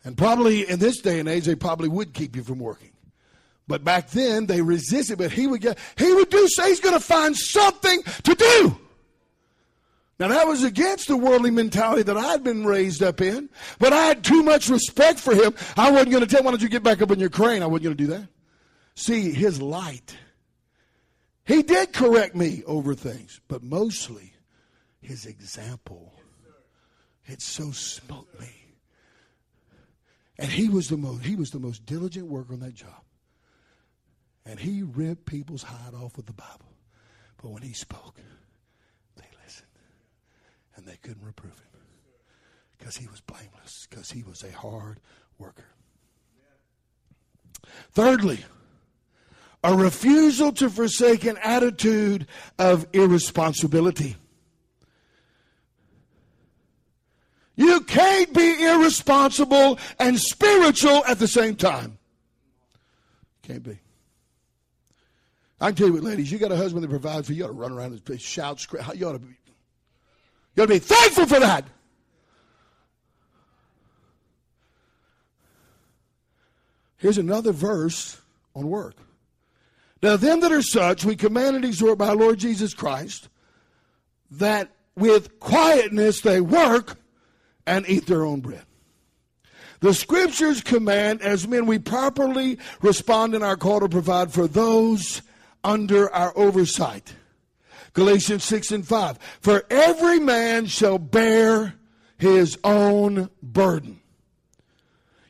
And probably in this day and age, they probably would keep you from working. But back then, they resisted. But he would get, he would do say he's going to find something to do. Now that was against the worldly mentality that I'd been raised up in. But I had too much respect for him. I wasn't going to tell why don't you get back up in your crane? I wasn't going to do that. See, his light. He did correct me over things, but mostly his example. It so smote me. And he was the most he was the most diligent worker on that job. And he ripped people's hide off with the Bible. But when he spoke, they listened. And they couldn't reprove him. Because he was blameless, because he was a hard worker. Thirdly, a refusal to forsake an attitude of irresponsibility. You can't be irresponsible and spiritual at the same time. Can't be. I can tell you what, ladies, you got a husband that provides for you. You ought to run around and shout, scream. You ought to be, you ought to be thankful for that. Here's another verse on work. Now, them that are such, we command and exhort by our Lord Jesus Christ that with quietness they work and eat their own bread. The scriptures command, as men, we properly respond in our call to provide for those under our oversight. Galatians 6 and 5. For every man shall bear his own burden.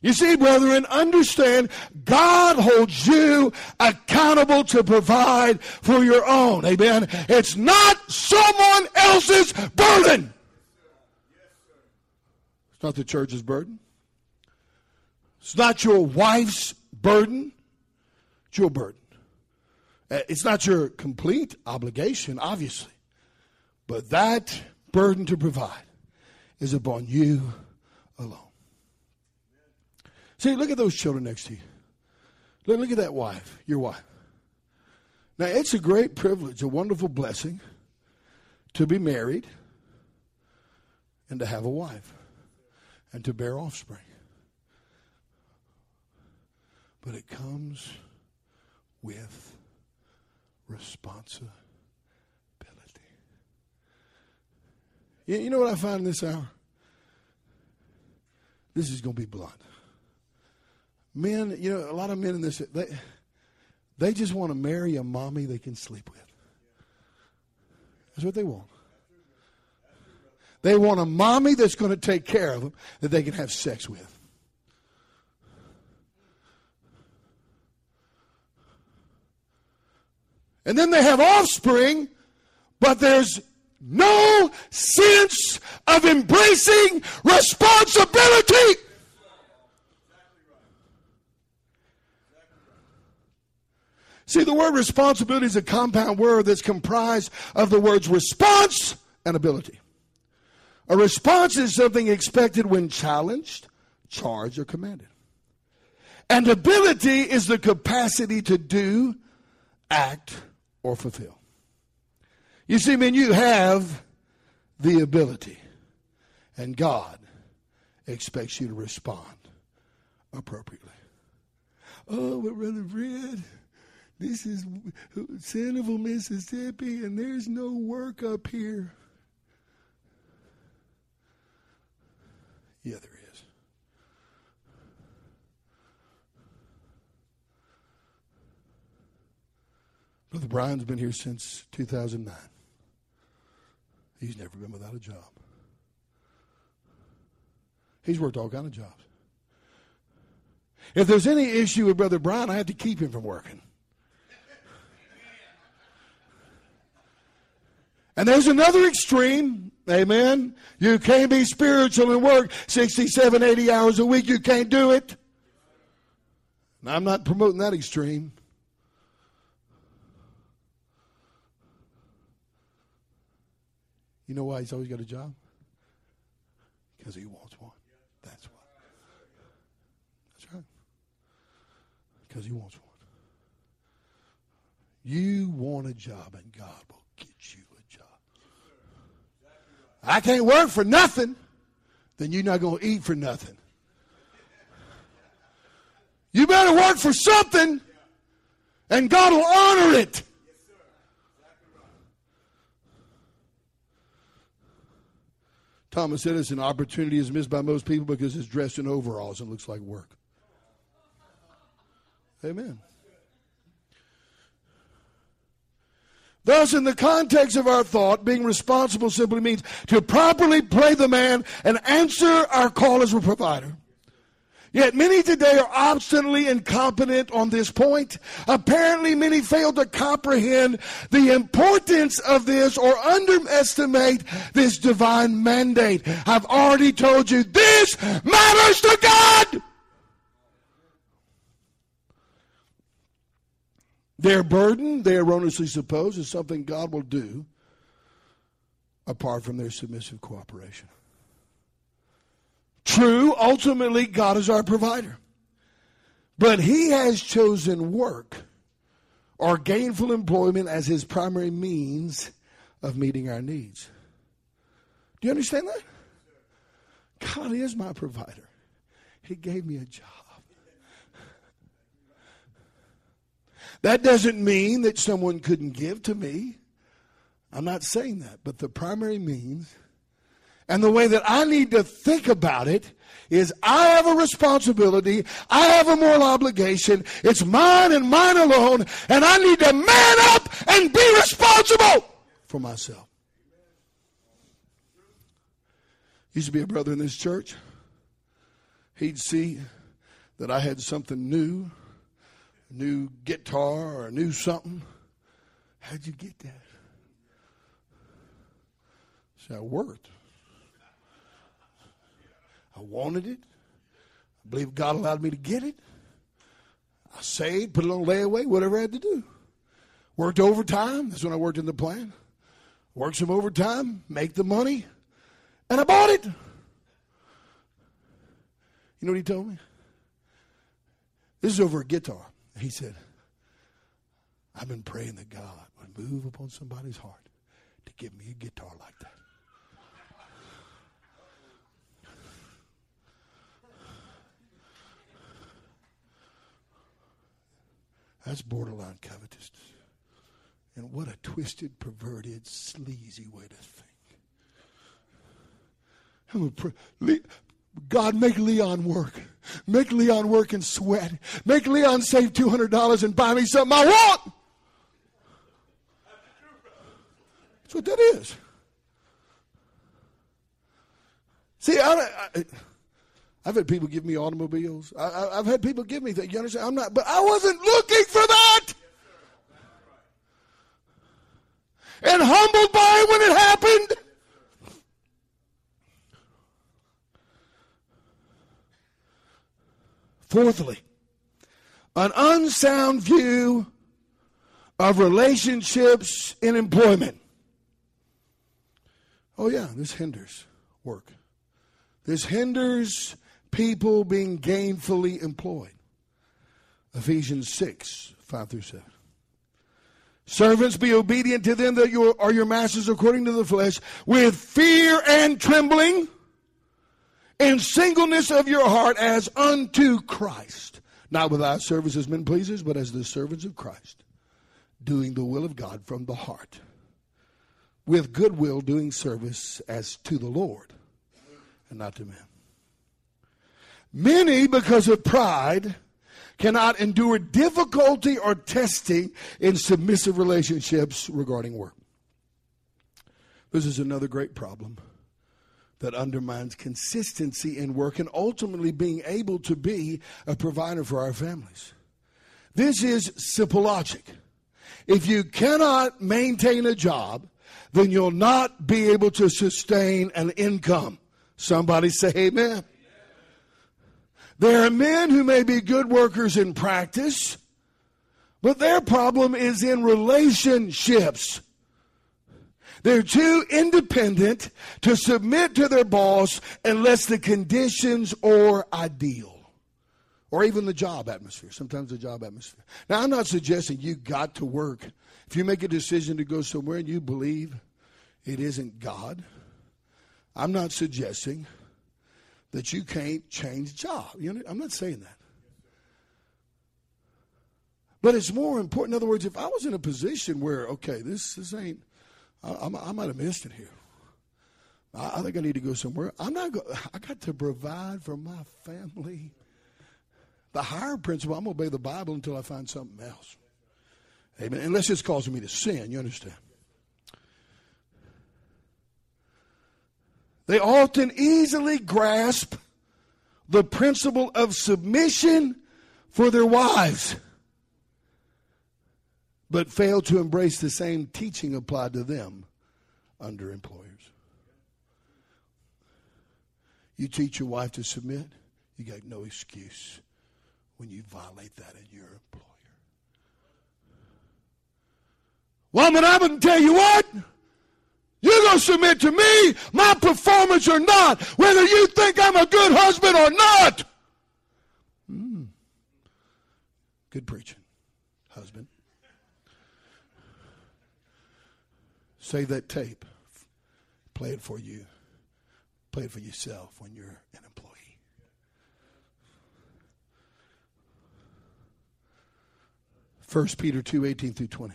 You see, brethren, understand God holds you accountable to provide for your own. Amen. It's not someone else's burden. It's not the church's burden. It's not your wife's burden. It's your burden. Uh, it's not your complete obligation, obviously. But that burden to provide is upon you alone. See, look at those children next to you. Look, look at that wife, your wife. Now, it's a great privilege, a wonderful blessing to be married and to have a wife and to bear offspring. But it comes with responsibility. You, know what I find in this hour? This is going to be blunt men, you know, a lot of men in this, they, they just want to marry a mommy they can sleep with. That's what they want. They want a mommy that's going to take care of them that they can have sex with. And then they have offspring, but there's no sense of embracing responsibility. See, the word responsibility is a compound word that's comprised of the words response and ability. A response is something expected when challenged, charged, or commanded. And ability is the capacity to do, act, or fulfill. You see, man, you have the ability, and God expects you to respond appropriately. Oh, but Brother Fred, this is Centerville, Mississippi, and there's no work up here. Yeah, there is. Brother Brian's been here since 2009. He's never been without a job. He's worked all kind of jobs. If there's any issue with Brother Brian, I have to keep him from working. And there's another extreme. Amen. You can't be spiritual and work 67, 80 hours a week. You can't do it. And I'm not promoting that extreme. You know why he's always got a job? Because he wants one. That's why. That's right. Because he wants one. You want a job, and God will get you I can't work for nothing, then you're not going to eat for nothing. You better work for something, and God will honor it. Thomas Edison opportunity is missed by most people because it's dressed in overalls and looks like work. Amen. Thus, in the context of our thought, being responsible simply means to properly play the man and answer our call as a provider. Yet many today are obstinately incompetent on this point. Apparently, many fail to comprehend the importance of this or underestimate this divine mandate. I've already told you this matters to God. Their burden, they erroneously suppose, is something God will do apart from their submissive cooperation. True, ultimately, God is our provider. But He has chosen work or gainful employment as His primary means of meeting our needs. Do you understand that? God is my provider. He gave me a job. That doesn't mean that someone couldn't give to me. I'm not saying that. But the primary means and the way that I need to think about it is I have a responsibility. I have a moral obligation. It's mine and mine alone. And I need to man up and be responsible for myself. Used to be a brother in this church. He'd see that I had something new, a new guitar or a new something. How'd you get that? So I worked. I wanted it. I believe God allowed me to get it. I saved, put it on layaway, whatever I had to do. Worked overtime. That's when I worked in the plant. Worked some overtime, make the money, and I bought it. You know what he told me? This is over a guitar. He said, I've been praying that God would move upon somebody's heart to give me a guitar like that. That's borderline covetousness. And what a twisted, perverted, sleazy way to think. God, make Leon work. Make Leon work and sweat. Make Leon save $200 and buy me something I want. That's what that is. See, I, I've had people give me automobiles. I, have had people give me that. You understand? I'm not, but I wasn't looking for that. And humbled by it when it happened. Fourthly, an unsound view of relationships in employment. Oh, yeah, this hinders work. This hinders people being gainfully employed. Ephesians 6, 5 through 7. Servants, be obedient to them that you are your masters according to the flesh, with fear and trembling, in singleness of your heart as unto Christ. Not without service as men pleasers, but as the servants of Christ, doing the will of God from the heart, with goodwill doing service as to the Lord and not to men. Many, because of pride, cannot endure difficulty or testing in submissive relationships regarding work. This is another great problem that undermines consistency in work and ultimately being able to be a provider for our families. This is simple logic. If you cannot maintain a job, then you'll not be able to sustain an income. Somebody say amen. There are men who may be good workers in practice, but their problem is in relationships. They're too independent to submit to their boss unless the conditions are ideal. Or even the job atmosphere. Sometimes the job atmosphere. Now, I'm not suggesting you got to work. If you make a decision to go somewhere and you believe it isn't God, I'm not suggesting that you can't change job. You know, I'm not saying that. But it's more important. In other words, if I was in a position where, okay, this, this ain't, I, I, I might have missed it here. I, I, think I need to go somewhere. I'm not. Go, I got to provide for my family. The higher principle, I'm going to obey the Bible until I find something else. Amen. Unless it's causing me to sin. You understand? They often easily grasp the principle of submission for their wives, but fail to embrace the same teaching applied to them under employers. You teach your wife to submit, you got no excuse when you violate that in your employer. Woman, I'm going to tell you what. You're going to submit to me, my performance or not, whether you think I'm a good husband or not. Mm. Good preaching, husband. Save that tape. Play it for you. Play it for yourself when you're an employee. First Peter 2, 18 through 20.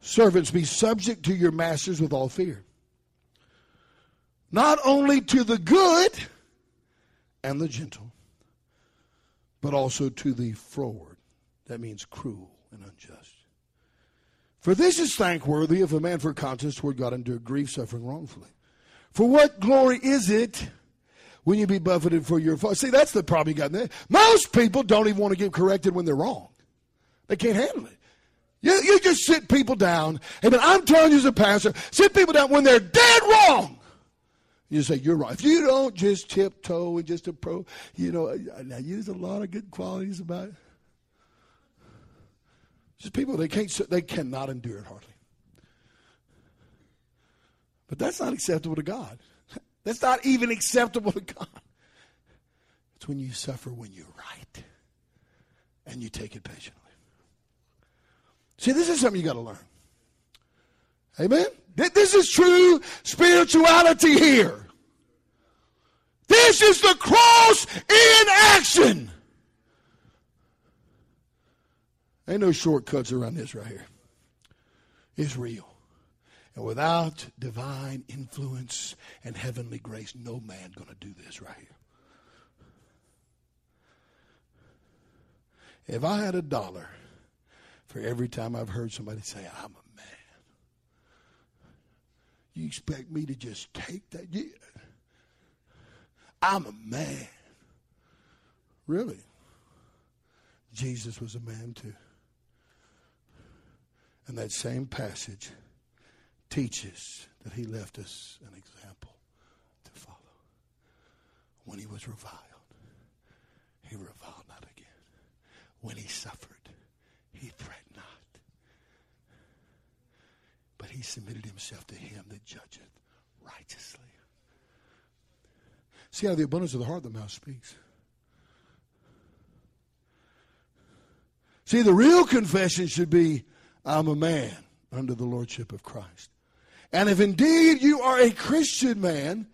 Servants, be subject to your masters with all fear. Not only to the good and the gentle, but also to the froward. That means cruel and unjust. For this is thankworthy if a man for conscience toward God endure grief, suffering wrongfully. For what glory is it when you be buffeted for your fault? See, that's the problem you got there. Most people don't even want to get corrected when they're wrong. They can't handle it. You, you just sit people down. And I'm telling you as a pastor, sit people down when they're dead wrong. You say, you're right. If you don't just tiptoe and just approach, you know, I use a lot of good qualities about it. Just people, they can't, they cannot endure it hardly. But that's not acceptable to God. That's not even acceptable to God. It's when you suffer when you're right and you take it patiently. See, this is something you got to learn. Amen? This is true spirituality here. This is the cross in action. Ain't no shortcuts around this right here. It's real. And without divine influence and heavenly grace, no man going to do this right here. If I had a dollar for every time I've heard somebody say, I'm a man. You expect me to just take that? Yeah. I'm a man. Really? Jesus was a man too. And that same passage teaches that he left us an example to follow. When he was reviled, he reviled not again. When he suffered, he threatened not. But he submitted himself to him that judgeth righteously. See how the abundance of the heart the mouth speaks. See, the real confession should be I'm a man under the lordship of Christ. And if indeed you are a Christian man,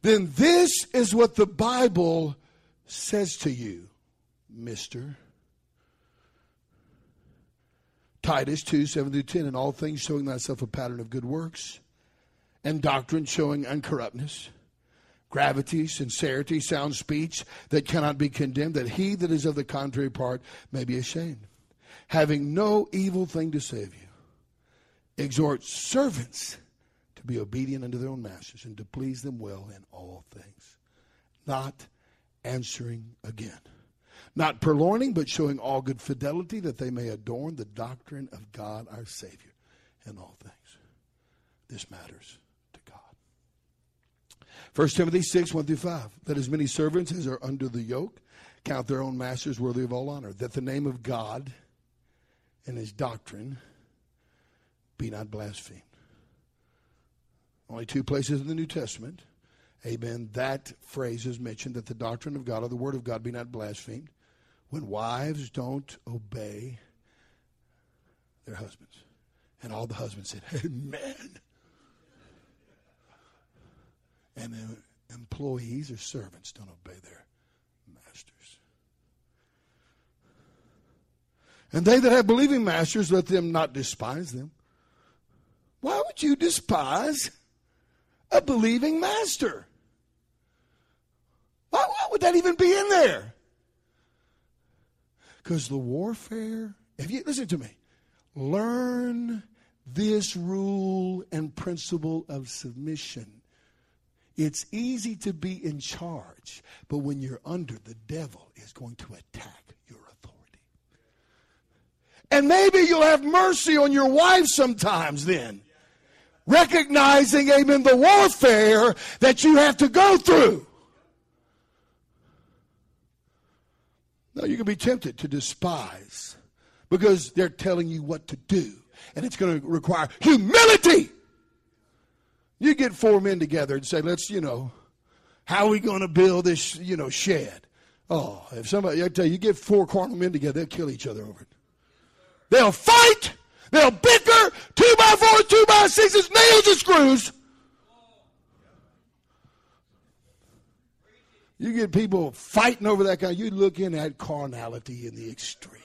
then this is what the Bible says to you, mister. Titus 2 7 through 10, in all things showing thyself a pattern of good works, and doctrine showing uncorruptness, gravity, sincerity, sound speech that cannot be condemned, that he that is of the contrary part may be ashamed, having no evil thing to save you. Exhort servants to be obedient unto their own masters and to please them well in all things, not answering again not purloining, but showing all good fidelity that they may adorn the doctrine of God our Savior in all things. This matters to God. 1 Timothy 6, 1 through 5. That as many servants as are under the yoke count their own masters worthy of all honor, that the name of God and his doctrine be not blasphemed. Only two places in the New Testament, amen, that phrase is mentioned that the doctrine of God or the word of God be not blasphemed when wives don't obey their husbands. And all the husbands said, Amen. And the employees or servants don't obey their masters. And they that have believing masters, let them not despise them. Why would you despise a believing master? Why, why would that even be in there? Because the warfare, if you listen to me, learn this rule and principle of submission. It's easy to be in charge, but when you're under, the devil is going to attack. And maybe you'll have mercy on your wife sometimes then, recognizing, amen, the warfare that you have to go through. No, you can be tempted to despise because they're telling you what to do, and it's going to require humility. You get four men together and say, let's, you know, how are we going to build this, you know, shed? Oh, if somebody, I tell you, you get four carnal men together, they'll kill each other over it. They'll fight, they'll bicker, two by fours, two by sixes, nails and screws. You get people fighting over that kind, you look in at carnality in the extreme.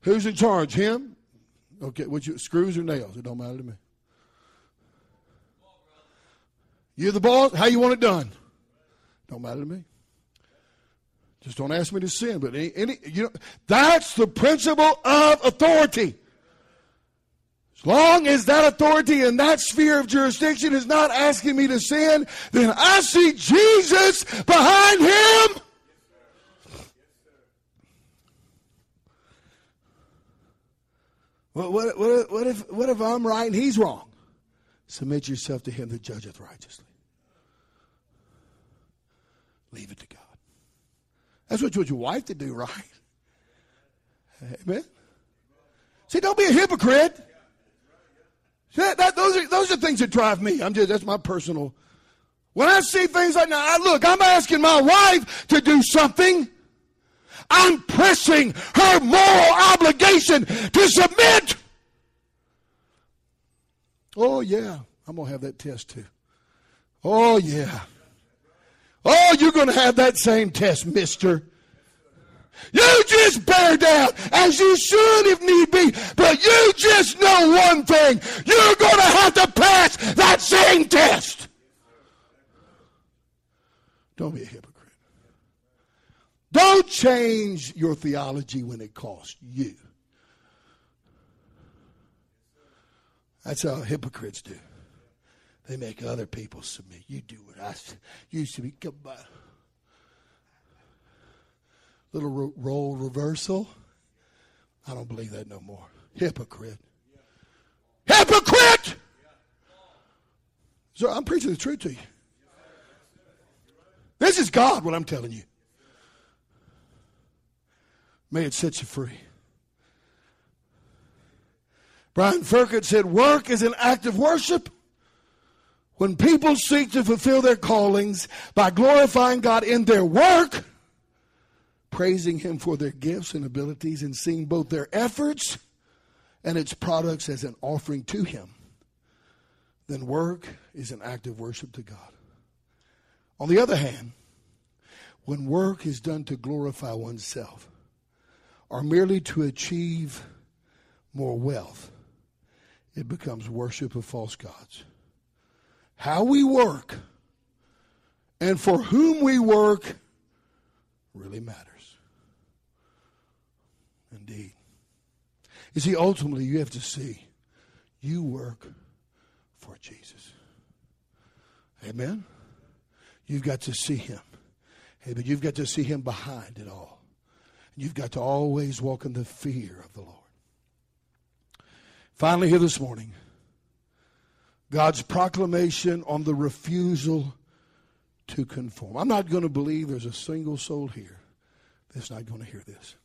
Who's in charge? Him? Okay, what you screws or nails? It don't matter to me. You're the boss. How you want it done? Don't matter to me. Just don't ask me to sin. But any, any you know, that's the principle of authority. As long as that authority in that sphere of jurisdiction is not asking me to sin, then I see Jesus behind him. What, what, what, if, what if I'm right and he's wrong? Submit yourself to him that judgeth righteously. Leave it to God. That's what you want your wife to do, right? Amen. See, don't be a hypocrite. That, that, those are those are things that drive me. I'm just that's my personal. When I see things like that, I, look, I'm asking my wife to do something. I'm pressing her moral obligation to submit. Oh, yeah, I'm going to have that test too. Oh, yeah. Oh, you're going to have that same test, mister. You just bear down as you should if need be, but you just know one thing. You're going to have to pass that same test. Don't be a hypocrite. Don't change your theology when it costs you. That's how hypocrites do. They make other people submit. You do what I used to be. Come by. Little ro- role reversal. I don't believe that no more. Hypocrite. Hypocrite! So I'm preaching the truth to you. This is God, what I'm telling you. May it set you free. Brian Fikkert said, Work is an act of worship. When people seek to fulfill their callings by glorifying God in their work, praising Him for their gifts and abilities, and seeing both their efforts and its products as an offering to Him, then work is an act of worship to God. On the other hand, when work is done to glorify oneself or merely to achieve more wealth, it becomes worship of false gods. How we work and for whom we work really matters. Indeed. You see, ultimately, you have to see you work for Jesus. Amen? You've got to see Him. But you've got to see Him behind it all. You've got to always walk in the fear of the Lord. Finally, here this morning, God's proclamation on the refusal to conform. I'm not going to believe there's a single soul here that's not going to hear this.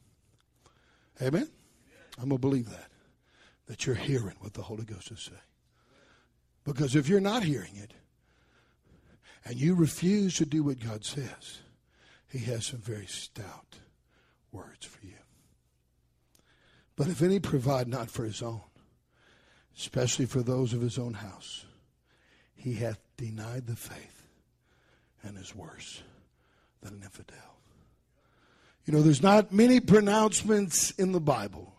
Amen? I'm going to believe that, that you're hearing what the Holy Ghost is saying. Because if you're not hearing it, and you refuse to do what God says, He has some very stout words for you. But if any provide not for his own, especially for those of his own house, he hath denied the faith and is worse than an infidel. You know, there's not many pronouncements in the Bible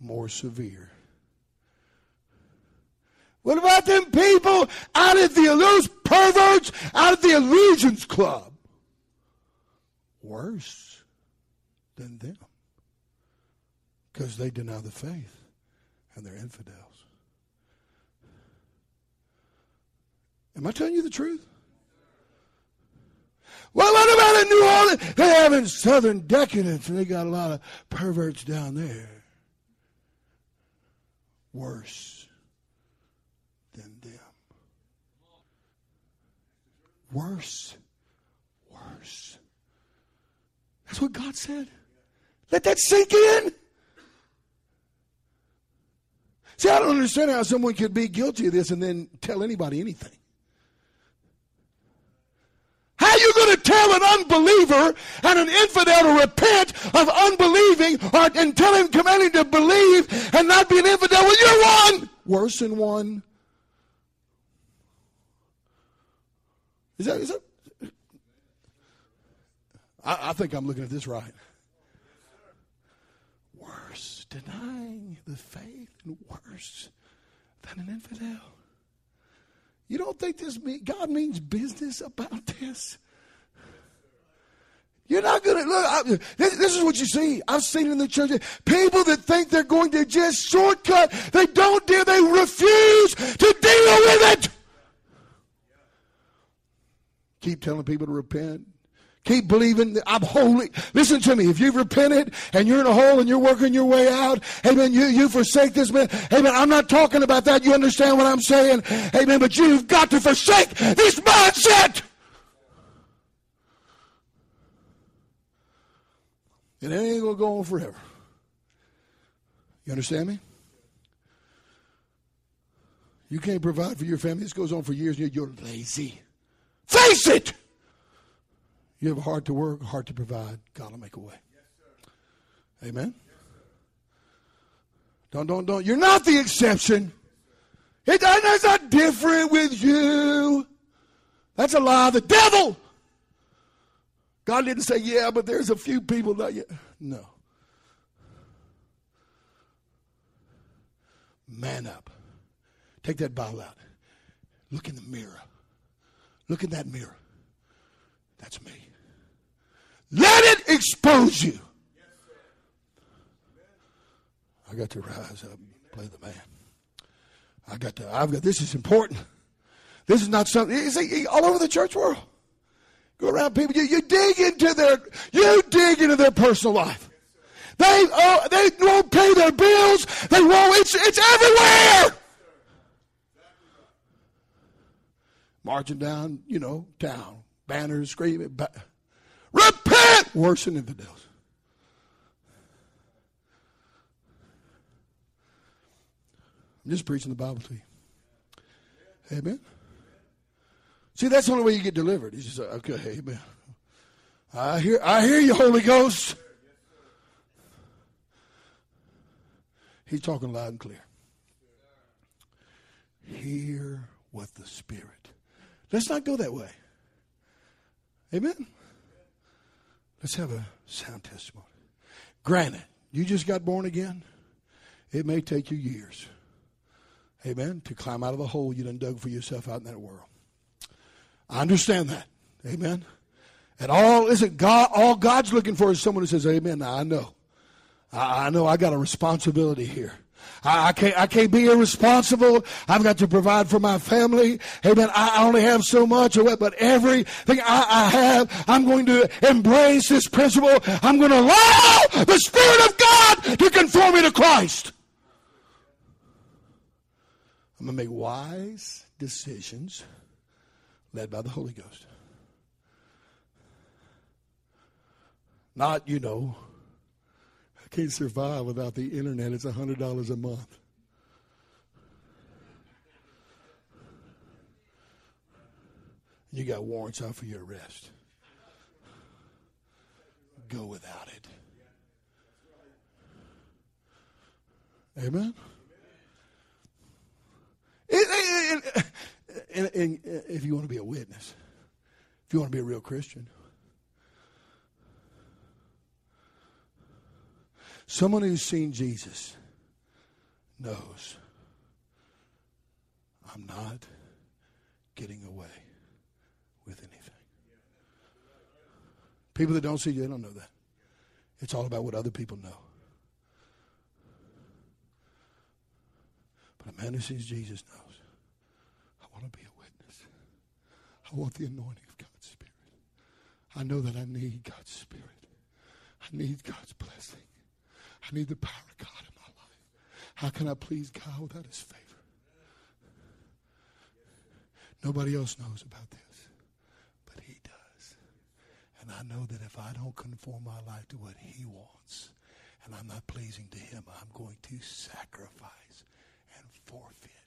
more severe. What about them people out of the those perverts out of the allegiance club? Worse than them. Because they deny the faith and they're infidels. Am I telling you the truth? Well, what about in New Orleans? They have in Southern decadence, and they got a lot of perverts down there. Worse than them. Worse. Worse. That's what God said. Let that sink in. See, I don't understand how someone could be guilty of this and then tell anybody anything. How are you going to tell an unbeliever and an infidel to repent of unbelieving or, and tell him, commanding to believe and not be an infidel when you're one? Worse than one. Is that, is that? I, I think I'm looking at this right. Worse, denying the faith and worse than an infidel. You don't think this mean, God means business about this? You're not going to look. I, this, this, is what you see. I've seen in the church. People that think they're going to just shortcut. They don't dare. They refuse to deal with it. Keep telling people to repent. Keep believing that I'm holy. Listen to me. If you've repented and you're in a hole and you're working your way out, amen, you, you forsake this man. Amen. I'm not talking about that. You understand what I'm saying? Amen. But you've got to forsake this mindset. And it ain't going to go on forever. You understand me? You can't provide for your family. This goes on for years and you're lazy. Face it! You have a heart to work, a heart to provide. God will make a way. Yes, Amen. Yes, don't, don't, don't. You're not the exception. It, it's not different with you. That's a lie the devil. God didn't say, yeah, but there's a few people that you. No. Man up. Take that Bible out. Look in the mirror. Look in that mirror. That's me. Let it expose you. I got to rise up and play the man. I got to, I've got, this is important. This is not something, see, all over the church world. Go around people, you, you dig into their, you dig into their personal life. They, uh, they won't pay their bills. They won't, it's, it's everywhere. Marching down, you know, town, banners screaming, Repent! Worse than infidels. I'm just preaching the Bible to you. Amen. See, that's the only way you get delivered. He's just like, okay, amen. I hear, I hear you, Holy Ghost. He's talking loud and clear. Hear what the Spirit. Let's not go that way. Amen. Let's have a sound testimony. Granted, you just got born again. It may take you years, amen, to climb out of the hole you done dug for yourself out in that world. I understand that, amen. And all isn't God. All God's looking for is someone who says, "Amen." I know, I, I know, I got a responsibility here. I, I, can't, I can't be irresponsible. I've got to provide for my family. Amen. I only have so much, or what, but everything I, I have, I'm going to embrace this principle. I'm going to allow the Spirit of God to conform me to Christ. I'm going to make wise decisions led by the Holy Ghost. Not, you know, I can't survive without the internet. It's $100 a month. You got warrants out for your arrest. Go without it. Amen. And, and, and, if you want to be a witness, if you want to be a real Christian, Someone who's seen Jesus knows I'm not getting away with anything. People that don't see you, they don't know that. It's all about what other people know. But a man who sees Jesus knows I want to be a witness. I want the anointing of God's Spirit. I know that I need God's Spirit. I need God's blessing. I need the power of God in my life. How can I please God without His favor? Nobody else knows about this, but He does. And I know that if I don't conform my life to what He wants, and I'm not pleasing to Him, I'm going to sacrifice and forfeit